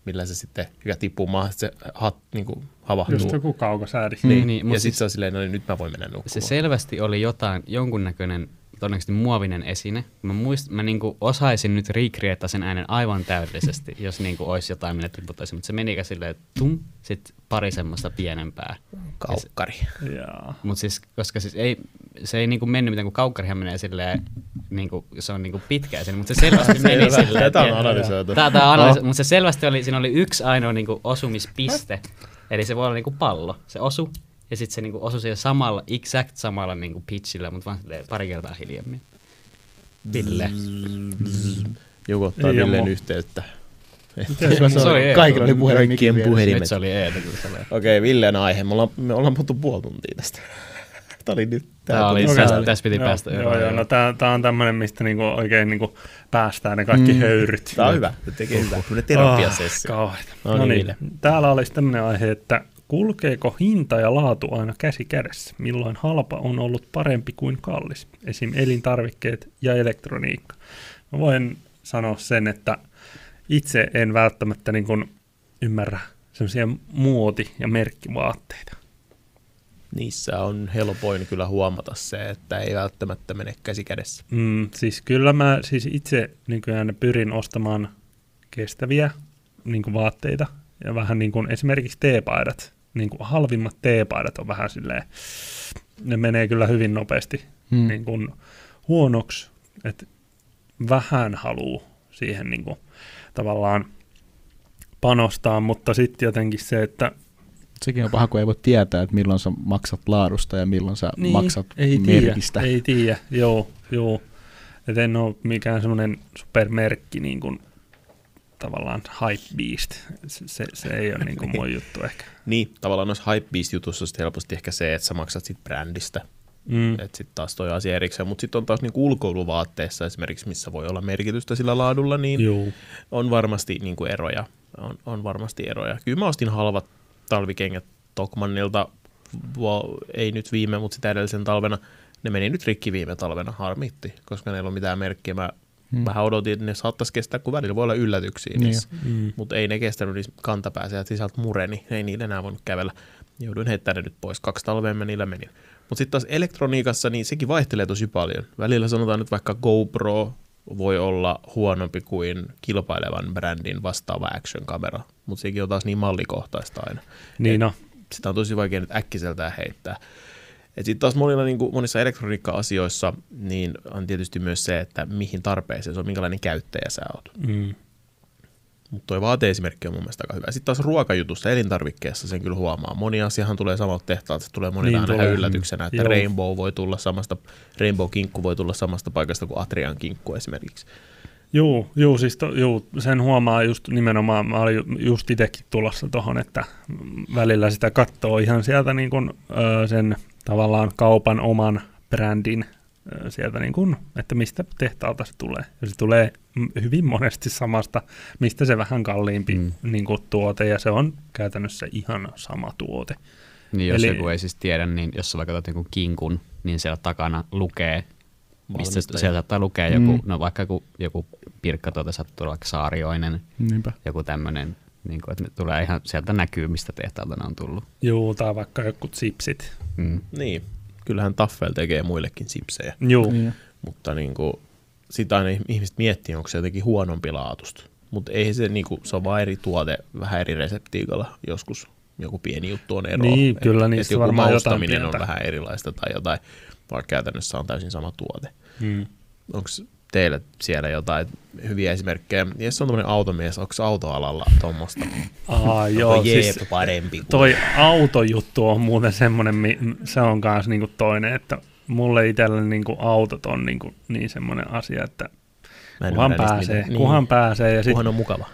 millä se sitten, joka tippuu maahan, se hat, niin kuin havahtuu.
Just joku kaukosääri.
Niin, niin, ja sitten siis, se on silleen, no niin, nyt mä voin mennä nukkumaan.
Se selvästi oli jotain, jonkunnäköinen todennäköisesti muovinen esine. Mä, muist, mä niinku osaisin nyt recreata sen äänen aivan täydellisesti, [laughs] jos niinku olisi jotain, minne tiputtaisin. Mutta se meni silleen tum, sit pari semmoista pienempää.
Kaukkari.
Jaa.
Mutta siis, koska siis ei, se ei niinku mennyt mitään, kun kaukkarihan menee silleen, niinku, se on niinku pitkä esine, mutta se selvästi [laughs] meni silleen.
Tätä on analysoitu.
Tää, tää analyso, mutta se selvästi oli, siinä oli yksi ainoa niinku osumispiste, [laughs] eli se voi olla niinku pallo. Se osu, ja sitten se niinku osui siihen samalla, exact samalla niinku pitchillä, mutta vaan pari kertaa hiljemmin. Ville.
Joku ottaa
Ei oo
Villeen yhteyttä.
Oli.
Kaikilla oli puhelimen
puhelimet.
Nyt se oli Eetu kyllä.
Okei, Villeen aihe. Me ollaan, me ollaan puhuttu puoli tuntia tästä. [laughs] Tää oli nyt.
Oli
tuli
itse
sisälle.
asiassa, tässä piti
joo,
päästä
joo, joo, no tää, tää on tämmönen, mistä niinku oikein niinku päästään ne kaikki
Mm.
mm. höyryt.
Tää on hyvä. Se tekee hyvää. Tämmönen terapiasessio.
Oh.
No
No,
niin,
niin,
Ville.
täällä olisi tämmöinen aihe, että kulkeeko hinta ja laatu aina käsi kädessä? Milloin halpa on ollut parempi kuin kallis? Esim. elintarvikkeet ja elektroniikka. Mä voin sanoa sen, että itse en välttämättä niin kuin ymmärrä semmoisia muoti- ja merkkivaatteita.
Niissä on helpoin kyllä huomata se, että ei välttämättä mene käsi kädessä.
Mm, siis kyllä mä siis itse nykyään pyrin ostamaan kestäviä niin kuin vaatteita ja vähän niin kuin esimerkiksi teepaidat, niin kuin halvimmat teepaidat on vähän silleen, ne menee kyllä hyvin nopeasti
Hmm.
mm. niin kuin huonoksi, että vähän haluu siihen niin kuin tavallaan panostaa, mutta sitten jotenkin se, että
Sekin on paha, kun ei voi tietää, että milloin sä maksat laadusta ja milloin sä
niin,
maksat
ei tiedä,
merkistä.
Ei tiedä, joo, joo. Et en ole mikään semmoinen supermerkki niin kuin, tavallaan hype beast. Se, se, se ei ole niin kuin mun [laughs] juttu ehkä.
Niin, tavallaan noissa Hypebeast-jutussa on sit helposti ehkä se, että sä maksat sit brändistä.
Mm.
Että sitten taas toi asia erikseen. Mutta sitten on taas niinku ulkoiluvaatteissa esimerkiksi, missä voi olla merkitystä sillä laadulla, niin
Joo.
on varmasti niinku eroja. On, on varmasti eroja. Kyllä mä ostin halvat talvikengät Tokmannilta, ei nyt viime, mutta sitä edellisen talvena. Ne meni nyt rikki viime talvena, harmitti, koska ne ei ollut mitään merkkiä. Mä hmm. vähän odotin, että ne saattaisi kestää, kun välillä voi olla yllätyksiä
Niin.
niissä.
Mm.
Mutta ei ne kestänyt niissä kantapäässä, että sisältä mureni. Ei niillä enää voinut kävellä. Jouduin heittämään ne nyt pois. Kaksi talvea mä niillä menin. Mutta sitten taas elektroniikassa, niin sekin vaihtelee tosi paljon. Välillä sanotaan nyt vaikka GoPro voi olla huonompi kuin kilpailevan brändin vastaava action-kamera. Mutta sekin on taas niin mallikohtaista aina.
Niin no,
Sitä on tosi vaikea nyt äkkiseltään heittää. Sitten taas monilla, niin kuin, monissa elektroniikka-asioissa niin on tietysti myös se, että mihin tarpeeseen se on, minkälainen käyttäjä sä oot.
mm.
Mutta toi vaateesimerkki on mun mielestä aika hyvä. Sitten taas ruokajutussa, elintarvikkeessa sen kyllä huomaa. Moni asiahan tulee samalta tehtaalta, se tulee monilla
Niin tulee.
yllätyksenä, että
Joo.
Rainbow voi tulla samasta, Rainbow-kinkku voi tulla samasta paikasta kuin Atrian kinkku esimerkiksi.
Juu, juu, siis to, juu, sen huomaa just nimenomaan, mä olin ju- just itsekin tulossa tuohon, että välillä sitä katsoo ihan sieltä niin kuin, ö, sen tavallaan kaupan oman brändin sieltä, niin kuin, että mistä tehtaalta se tulee. Ja se tulee hyvin monesti samasta, mistä se vähän kalliimpi
Mm.
niin kuin, tuote, ja se on käytännössä ihan sama tuote.
Niin jos
Eli-
joku ei siis tiedä, niin jos sä vaikka otat jonkun kinkun, niin siellä takana lukee, mistä siellä saattaa lukea joku,
Mm.
no vaikka joku, joku pirkkatuote sattuu olla vaikka saarioinen,
Niinpä.
joku tämmöinen, niin kuin, että ne tulee ihan sieltä näkyy, mistä tehtaalta ne on tullut.
Juu, tai vaikka joku chipsit.
Mm.
Niin, kyllähän Taffel tekee muillekin sipsejä,
Juu,
Niin.
mutta niin kuin, sitä aina ihmiset miettii, onko se jotenkin huonompi laatusta. Mutta ei se, niin kuin, se on vaan eri tuote, vähän eri reseptiikalla joskus. Joku pieni juttu on ero.
Niin,
Et-
kyllä
et
niissä
joku
varmaan jotain
maustaminen on vähän erilaista tai jotain, vaikka käytännössä on täysin sama tuote.
mm.
onko teillä siellä jotain hyviä esimerkkejä? Jos on tämmöinen automies, onko autoalalla tuommoista?
Aa, joo,
jeep
siis
parempi kuin...
toi autojuttu on muuten semmoinen, se on kanssa niinku toinen, että mulle itselle niinku autot on niinku niin semmoinen asia, että kuhan pääsee.
Niin.
kuhan pääsee ja sitten
Kunhan on mukava.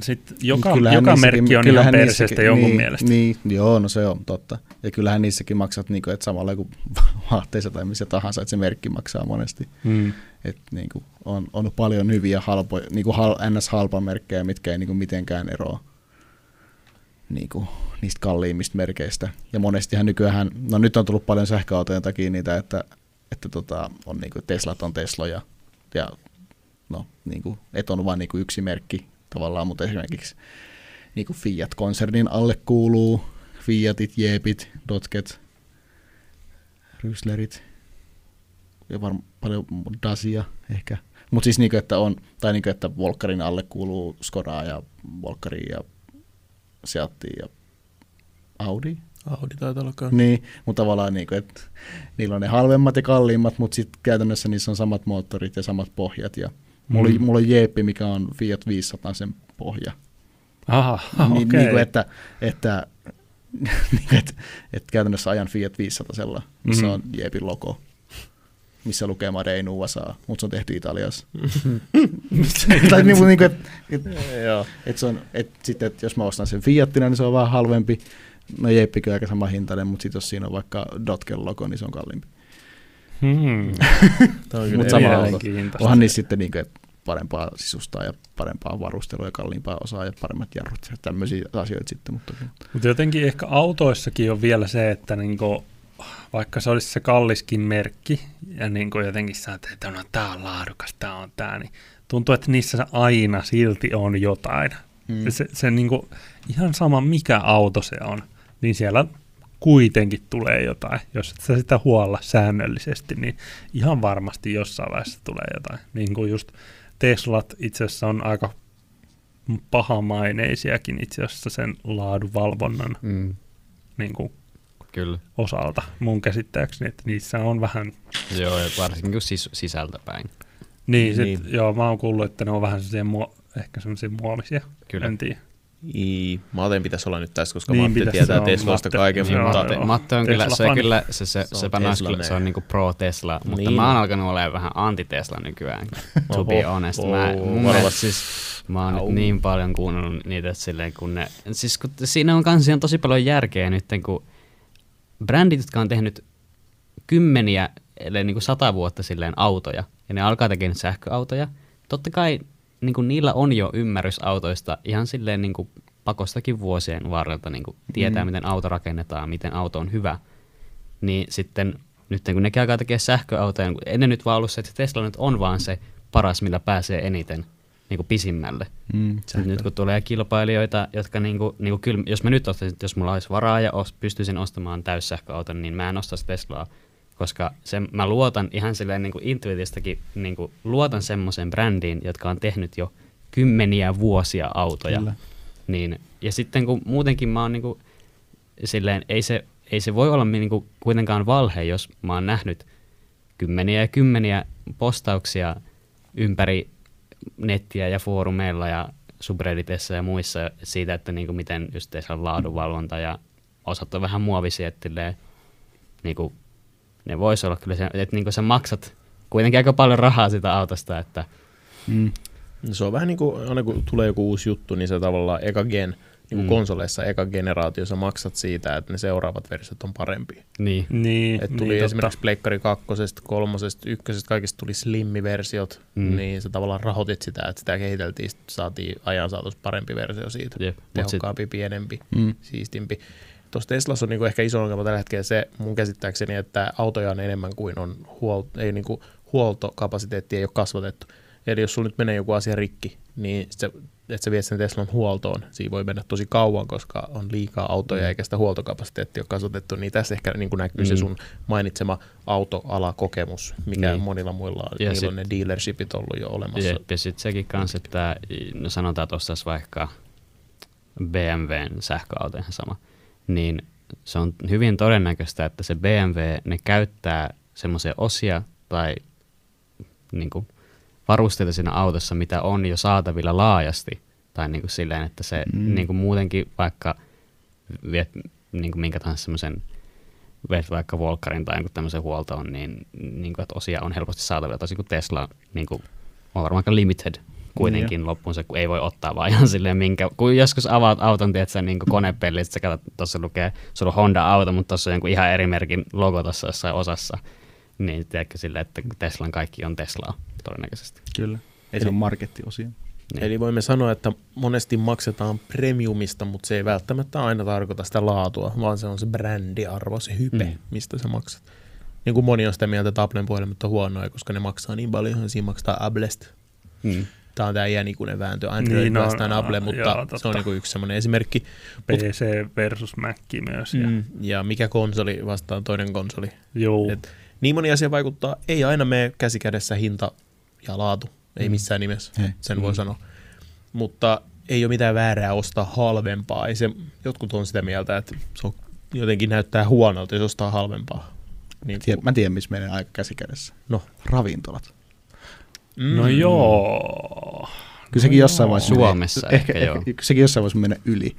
Sit joka,
Kyllähän
joka merkki on ihan perseestä jonkun
niin,
mielestä.
Niin, joo, no se on totta. Ja kyllähän niissäkin maksat, niin kuin, että samalla kuin [laughs] vaatteissa tai missä tahansa, että se merkki maksaa monesti.
Mm.
Et, niin kuin, on, on paljon hyviä halpoja, niin kuin hal, NS-halpamerkkejä, mitkä ei niin kuin, mitenkään eroa niin kuin, niistä kalliimmista merkeistä. Ja monestihan nykyään, no nyt on tullut paljon sähköautojen takia niitä, että, että tota, on niin kuin Teslat on Tesloja ja no, niin kuin, et on vain niin kuin yksi merkki tavallaan, mutta esimerkiksi niin kuin Fiat-konsernin alle kuuluu Fiatit, Jeepit, Dotket, Ryslerit, ja varmaan paljon Dacia ehkä. Mutta siis niinku, että on, tai niinku, että Volkkarin alle kuuluu Skodaa ja Volkkari ja Seatti ja Audi.
Audi taitaa olla kanssa.
Niin, mutta tavallaan niinku, että niillä on ne halvemmat ja kalliimmat, mutta sitten käytännössä niissä on samat moottorit ja samat pohjat. Ja mulla, mm. mulla on Jeeppi, mikä on Fiat 500 sen pohja.
Aha,
Ni,
okei.
niin kuin, että, että, [laughs] niin että, että käytännössä ajan Fiat 500 missä
Mhm.
mm. on Jeepin logo, missä lukee Made in USA, mutta se on tehty Italiassa. [laughs] tai niin kuin, niin kuin, että, että,
Joo.
että, se on, että sitten, että jos mä ostan sen Fiatina, niin se on vähän halvempi. No Jeeppikin on aika sama hintainen, mutta sitten jos siinä on vaikka Dotken logo, niin se on kalliimpi.
Hmm. [laughs]
Tämä on kyllä
Mut sama
eri
auto.
auto.
Mielenkiintoista.
Onhan niissä sitten niin kuin, että parempaa sisustaa ja parempaa varustelua ja kalliimpaa osaa ja paremmat jarrut ja tämmöisiä asioita sitten. Mutta
Mutta jotenkin ehkä autoissakin on vielä se, että niinku, vaikka se olisi se kalliskin merkki, ja niinku jotenkin sä ajattelet, että no, tämä on laadukas, tämä on tämä, niin tuntuu, että niissä aina silti on jotain. Mm. Se, se niinku, ihan sama mikä auto se on, niin siellä kuitenkin tulee jotain. Jos et sä sitä huolla säännöllisesti, niin ihan varmasti jossain vaiheessa tulee jotain. Niin kuin just Teslat itse asiassa on aika pahamaineisiakin itse asiassa sen laadunvalvonnan
Mm,
niin kuin
kyllä.
osalta mun käsittääkseni, että niissä on vähän,
Joo, ja varsinkin sis- sisältäpäin.
niin, sit,
Niin.
joo, mä oon kuullut, että ne on vähän sellaisia muo, ehkä sellaisia muomisia,
Kyllä.
en tiedä.
Ii, Maten pitäisi olla nyt tässä, koska
Niin
niin, Matti
pitäisi,
tietää Teslasta
Matte.
kaiken,
Joo,
mutta
joo.
Matte on kyllä, se, kyllä, se, se, se,
Se on
se, panas kyllä, se on niinku pro-Tesla, mutta
Niin
mä oon
on.
alkanut olemaan vähän anti-Tesla nykyään, [laughs] to be honest. Mä, mun mielestä siis, mä oon nyt niin paljon kuunnellut niitä, että silleen kun ne, siis kun siinä on kans on tosi paljon järkeä nyt, kun brändit, jotka on tehnyt kymmeniä, ellei niin kuin sata vuotta silleen autoja, ja ne alkaa tekemään sähköautoja, totta kai niin kuin niillä on jo ymmärrys autoista ihan silleen niin kuin pakostakin vuosien varrelta niin kuin tietää, mm. miten auto rakennetaan, miten auto on hyvä, niin sitten nyt kun ne alkaa tekemään sähköautoja, niin ennen nyt vaan ollut se, että Tesla nyt on vaan se paras, millä pääsee eniten niin kuin pisimmälle.
mm,
Nyt, nyt kun tulee kilpailijoita, jotka niinku, niinku kyllä, jos mä nyt ostaisin, jos mulla olisi varaa ja os, pystyisin ostamaan täyssähköauton, niin mä en ostaisi Teslaa, koska se, mä luotan ihan silleen niinku intuitiistakin, niinku, luotan semmoisen brändiin, jotka on tehnyt jo kymmeniä vuosia autoja.
Kyllä.
Niin, ja sitten kun muutenkin mä oon niinku, silleen, ei se, ei se voi olla niinku kuitenkaan valhe, jos mä oon nähnyt kymmeniä ja kymmeniä postauksia ympäri nettiä ja foorumeilla ja subredditissa ja muissa siitä, että niinku miten just laadunvalvonta ja osat on vähän muovisia, että silleen, niinku, ne voisi olla kyllä se, että niinku sä maksat kuitenkin aika paljon rahaa sitä autosta, että
Mm.
se on vähän niin kuin, aina kun tulee joku uusi juttu, niin se tavallaan eka gen, niin kuin
Mm.
konsoleissa eka generaatio, sä maksat siitä, että ne seuraavat versiot on parempia.
niin,
Niin,
Et tuli
niin
esimerkiksi Pleikkari kakkosesta, kolmosesta, ykkösestä, kaikista tuli slimmiversiot,
Mm.
niin sä tavallaan rahoitit sitä, että sitä kehiteltiin, sit saatiin ajan saatossa parempi versio siitä.
jep, mut sit,
Tehokkaampi, pienempi,
Mm.
siistimpi. Tuossa Teslassa on niinku ehkä iso ongelma tällä hetkellä se, mun käsittääkseni, että autoja on enemmän kuin on huol, ei niinku, huoltokapasiteetti ei ole kasvatettu. Eli jos sulla nyt menee joku asia rikki, niin se, että sä viet sen Teslan huoltoon, siinä voi mennä tosi kauan, koska on liikaa autoja eikä sitä huoltokapasiteettia ole kasvatettu, niin tässä ehkä niin näkyy mm. se
Mm.
sun mainitsema autoalakokemus, mikä
Niin.
niin. monilla muilla on,
Ja
niillä
sit-
on ne dealershipit ollut jo olemassa.
Jep, ja sitten sekin kanssa, että no sanotaan, että ostaisi vaikka BMWn sähköauto ihan sama, niin se on hyvin todennäköistä, että se BMW, ne käyttää semmoisia osia tai niin kuin, varusteita siinä autossa, mitä on jo saatavilla laajasti, tai niin kuin silleen, että se
Mm.
niin kuin muutenkin vaikka viet niin kuin minkä tahansa semmoisen vet vaikka Volkkarin tai jonkun tämmöisen huoltoon, niin, niin kuin, että osia on helposti saatavilla, tosi kuin Tesla niin kuin, on varmaan aika limited kuitenkin mm, loppuun se, kun ei voi ottaa vaan ihan silleen minkä, kun joskus avaat auton, tiedät sä niin konepelli, sit sä katsot, tuossa lukee, sulla on Honda-auto, mutta tuossa on jonkun ihan eri merkin logo tuossa jossain osassa, niin tiedätkö silleen, että Teslan kaikki on Teslaa todennäköisesti.
Kyllä. Ei se ole markettiosia.
Niin.
Eli voimme sanoa, että monesti maksetaan premiumista, mutta se ei välttämättä aina tarkoita sitä laatua, vaan se on se brändiarvo, se hype,
Mm.
mistä sä maksat. Niin kuin moni on sitä mieltä, että Applen puhelimet on huonoja, koska ne maksaa niin paljon, ja siinä maksaa Applesta.
Mm.
Tämä on tämä iänikuinen vääntö Android
Niin,
niin,
no,
vastaan Apple,
joo,
mutta
totta.
se on niinku yksi semmoinen esimerkki.
PC versus Mac myös. Ja,
Mm. Ja mikä konsoli vastaan toinen konsoli.
Juu,
Et niin moni asia vaikuttaa, ei aina mene käsi kädessä hinta ja laatu, ei
Mm.
missään nimessä,
Ei.
sen voi
Mm.
sanoa. Mutta ei ole mitään väärää ostaa halvempaa. Ei se, jotkut on sitä mieltä, että se on, jotenkin näyttää huonolta, jos ostaa halvempaa. Niin
Tiedän, mä tiedän, missä menee aika käsikädessä.
No.
Ravintolat.
Mm,
no joo.
Kyllä sekin
No
jossain vaiheessa
Suomessa
menee,
ehkä joo.
Sekin jossain vaiheessa menee yli.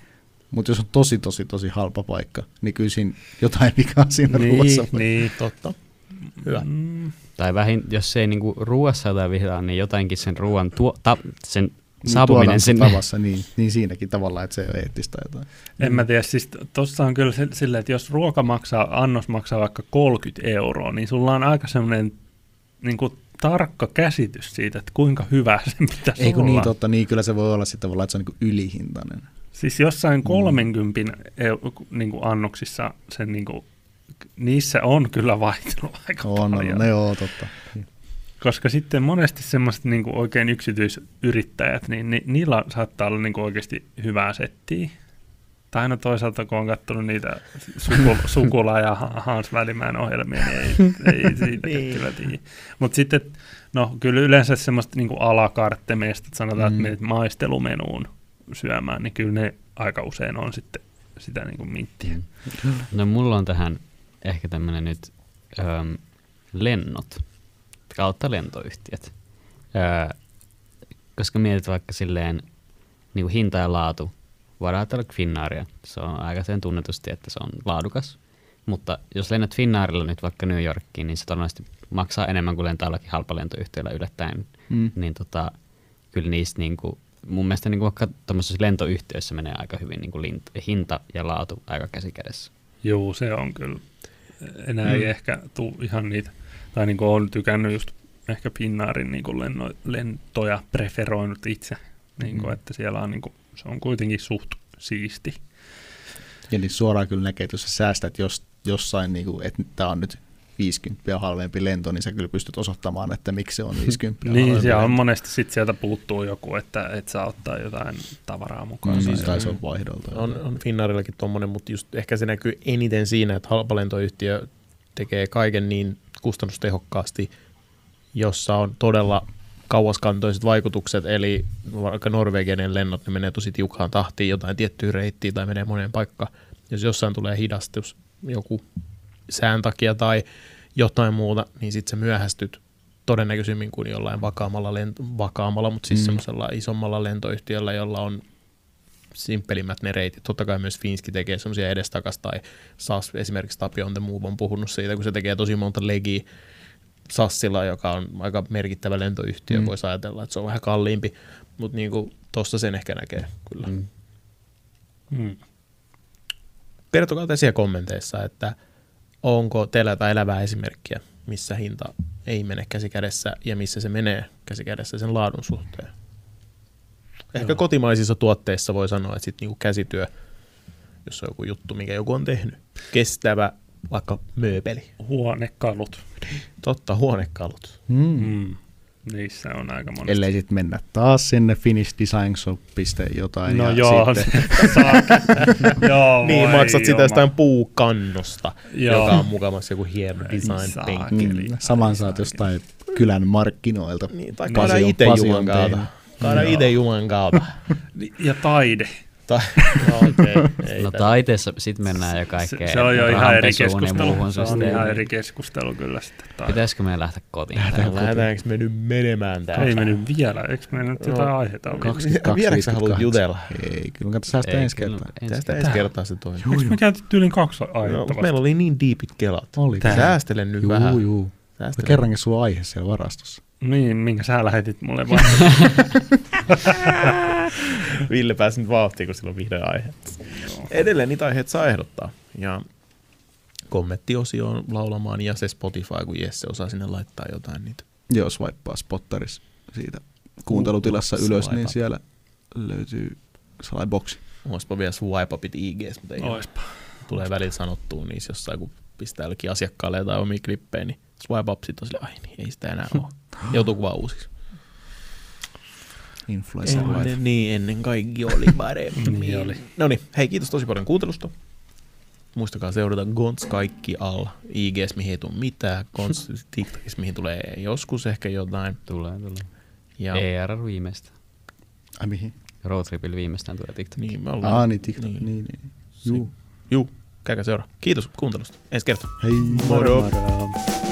Mutta jos on tosi, tosi, tosi halpa paikka, niin kyllä siinä jotain vikaa siinä ruoassa.
Niin, niin.
Totta. Hyvä.
Mm,
Tai vähin, jos ei niinku ruuassa jotain vihaa, niin jotainkin sen ruoan tuo, ta, sen
Niin
saapuminen sinne.
tuotantotavassa, niin, niin siinäkin tavallaan, että se ei ole eettistä jotain.
En mä tiedä, siis tuossa on kyllä silleen, että jos ruoka maksaa, annos maksaa vaikka 30 euroa, niin sulla on aika semmoinen niin kuin tarkka käsitys siitä, että kuinka hyvä sen pitäisi
Ei kun
olla.
niin totta, niin kyllä se voi olla sitten tavallaan, että se on niin ylihintainen.
Siis jossain 30 eu- niin kuin annoksissa sen niin kuin, niissä on kyllä vaihtelu aika
On, on,
paljon.
no joo, totta.
Koska sitten monesti semmoiset niin kuin oikein yksityisyrittäjät, niin ni, niillä saattaa olla niin kuin oikeasti hyvää settiä. Tai aina toisaalta, kun on katsonut niitä suku, [laughs] Sukula ja Ha- Hans Välimäen ohjelmia, niin ei, [laughs] ei siitä
Niin.
kyllä tiedä. Mutta sitten, no kyllä yleensä semmoista niin alakarttemeista, että sanotaan,
Mm.
että menet maistelumenuun syömään, niin kyllä ne aika usein on sitten sitä niin kuin minttiä.
No mulla on tähän ehkä tämmönen nyt öm, lennot kautta lentoyhtiöt. Öö, koska mietit vaikka silleen niin kuin hinta ja laatu, voidaan ajatella Finnaaria. Se on aika sen tunnetusti, että se on laadukas. Mutta jos lennät Finnaarilla nyt vaikka New Yorkiin, niin se todennäköisesti maksaa enemmän kuin lentää jollakin halpalentoyhtiöllä yllättäen.
Mm.
Niin tota, kyllä niistä niinku, mun mielestä niinku vaikka tuommoisessa lentoyhtiössä menee aika hyvin niinku lint- hinta ja laatu aika käsi kädessä.
Joo, se on kyllä. Enää ei
Mm.
ehkä tule ihan niitä, tai niin kuin olen tykännyt just ehkä Finnaarin niin kuin lenno, lentoja preferoinut itse, niin kuin,
Mm.
että siellä on, niin kuin, se on kuitenkin suht siisti.
Ja niin suoraan kyllä näkee, että jos sä säästät jos, jossain, niin kuin, että tämä on nyt 50 halvempi lento, niin sä kyllä pystyt osoittamaan, että miksi se on [laughs] 50
Niin, siellä on monesti sit sieltä puuttuu joku, että et saa ottaa jotain tavaraa mukaan. Tai
siis, tai se on vaihdolta.
On, on Finnaarillakin tuommoinen, mutta just ehkä se näkyy eniten siinä, että halpalentoyhtiö tekee kaiken niin kustannustehokkaasti, jossa on todella kauaskantoiset vaikutukset, eli vaikka Norvegian lennot, ne menee tosi tiukkaan tahtiin jotain tiettyä reittiä tai menee moneen paikkaan. Jos jossain tulee hidastus joku sään takia tai jotain muuta, niin sitten sä myöhästyt todennäköisemmin kuin jollain vakaamalla, lento, vakaamalla mutta siis
Mm.
mm. semmoisella isommalla lentoyhtiöllä, jolla on simppelimmät ne reitit. Totta kai myös Finski tekee semmoisia edestakas tai SAS esimerkiksi Tapio on the Move on puhunut siitä, kun se tekee tosi monta legiä Sassilla, joka on aika merkittävä lentoyhtiö,
Mm.
voisi ajatella, että se on vähän kalliimpi, mutta niin tuossa sen ehkä näkee kyllä. Mm.
Mm.
Mm.
Kertokaa te siellä kommenteissa, että onko teillä jotain elävää esimerkkiä, missä hinta ei mene käsi kädessä ja missä se menee käsi kädessä sen laadun suhteen. Ehkä
Joo.
kotimaisissa tuotteissa voi sanoa, että sit niinku käsityö, jos on joku juttu, mikä joku on tehnyt. Kestävä vaikka mööpeli.
Huonekalut.
Mm.
Totta, huonekalut.
Mm. Niissä on aika monesti.
Ellei sitten mennä taas sinne Finnish Design Shop piste jotain.
No
ja
joo,
sitten, [laughs]
joo [laughs]
Niin, maksat sitä jostain puukannosta,
Joo.
joka on mukamassa joku hieno design.
Eli-
mm, saman saat jostain kylän markkinoilta.
Niin, tai kaada itse Juman kautta. Kaada itse Juman kautta. [laughs]
Ja taide.
Tai, [laughs] no. Okay.
No taiteessa sit mennään jo
Se,
kaikkeen
se on jo ihan eri keskustelu.
muuhun
Se on
systeemiin.
ihan eri keskustelu kyllä sitten. taide.
Pitäisikö meidän lähteä kotiin?
Lähdetään- Lähdetäänkö me nyt menemään täältä?
Ei mennyt vielä. Eikö meillä nyt
No,
jotain aiheita ole?
22,
Vieläkö sä haluat
58?
jutella?
Ei, kyllä kannattaa säästää ensi kertaa.
Tästä
kertaa.
ensi kertaa se toinen.
Eikö me käyty yli kaksi aihetta
No,
vasta?
meillä oli niin diipit kelat.
Oli.
Säästele nyt
Juu,
vähän.
juu.
Säästele.
Kerrankin sulla on aihe siellä varastossa.
Niin, minkä sä lähetit mulle [laughs] vaan. [laughs] [laughs]
Ville pääsi nyt vauhtiin, kun sillä on vihdoin aihe. Edelleen niitä aiheita saa ehdottaa. Ja kommenttiosioon laulamaan ja se Spotify, kun Jesse osaa sinne laittaa jotain niitä.
Joo, swipeaa spotteris siitä kuuntelutilassa ylös,
Swipe
niin siellä löytyy sellainen boksi.
Oispa vielä swipe upit IGs, mutta ei.
Oispa.
tulee välillä sanottua niissä jossain, kun pistää jollekin asiakkaalle jotain omia klippejä, niin swipe up sit on sille, ai niin, ei sitä enää ole. [laughs] Joutuu vaan uusiksi.
Influencer life.
Ennen, niin, ennen kaikki oli [laughs] paremmin.
Niin oli.
No niin, hei kiitos tosi paljon kuuntelusta. Muistakaa seurata Gons kaikki alla. IGS, mihin ei tule mitään. Gons [laughs] TikTokissa, mihin tulee joskus ehkä jotain.
Tulee, tulee.
Ja,
ERR viimeistään.
Ai mihin?
Roadtripillä viimeistään tulee TikTok.
niin, me ollaan.
Aa, niin TikTok.
Niin.
Niin, niin. Juu.
Juu, käykää seuraa. Kiitos kuuntelusta. Ensi kertaa.
Hei.
Moro.
Moro.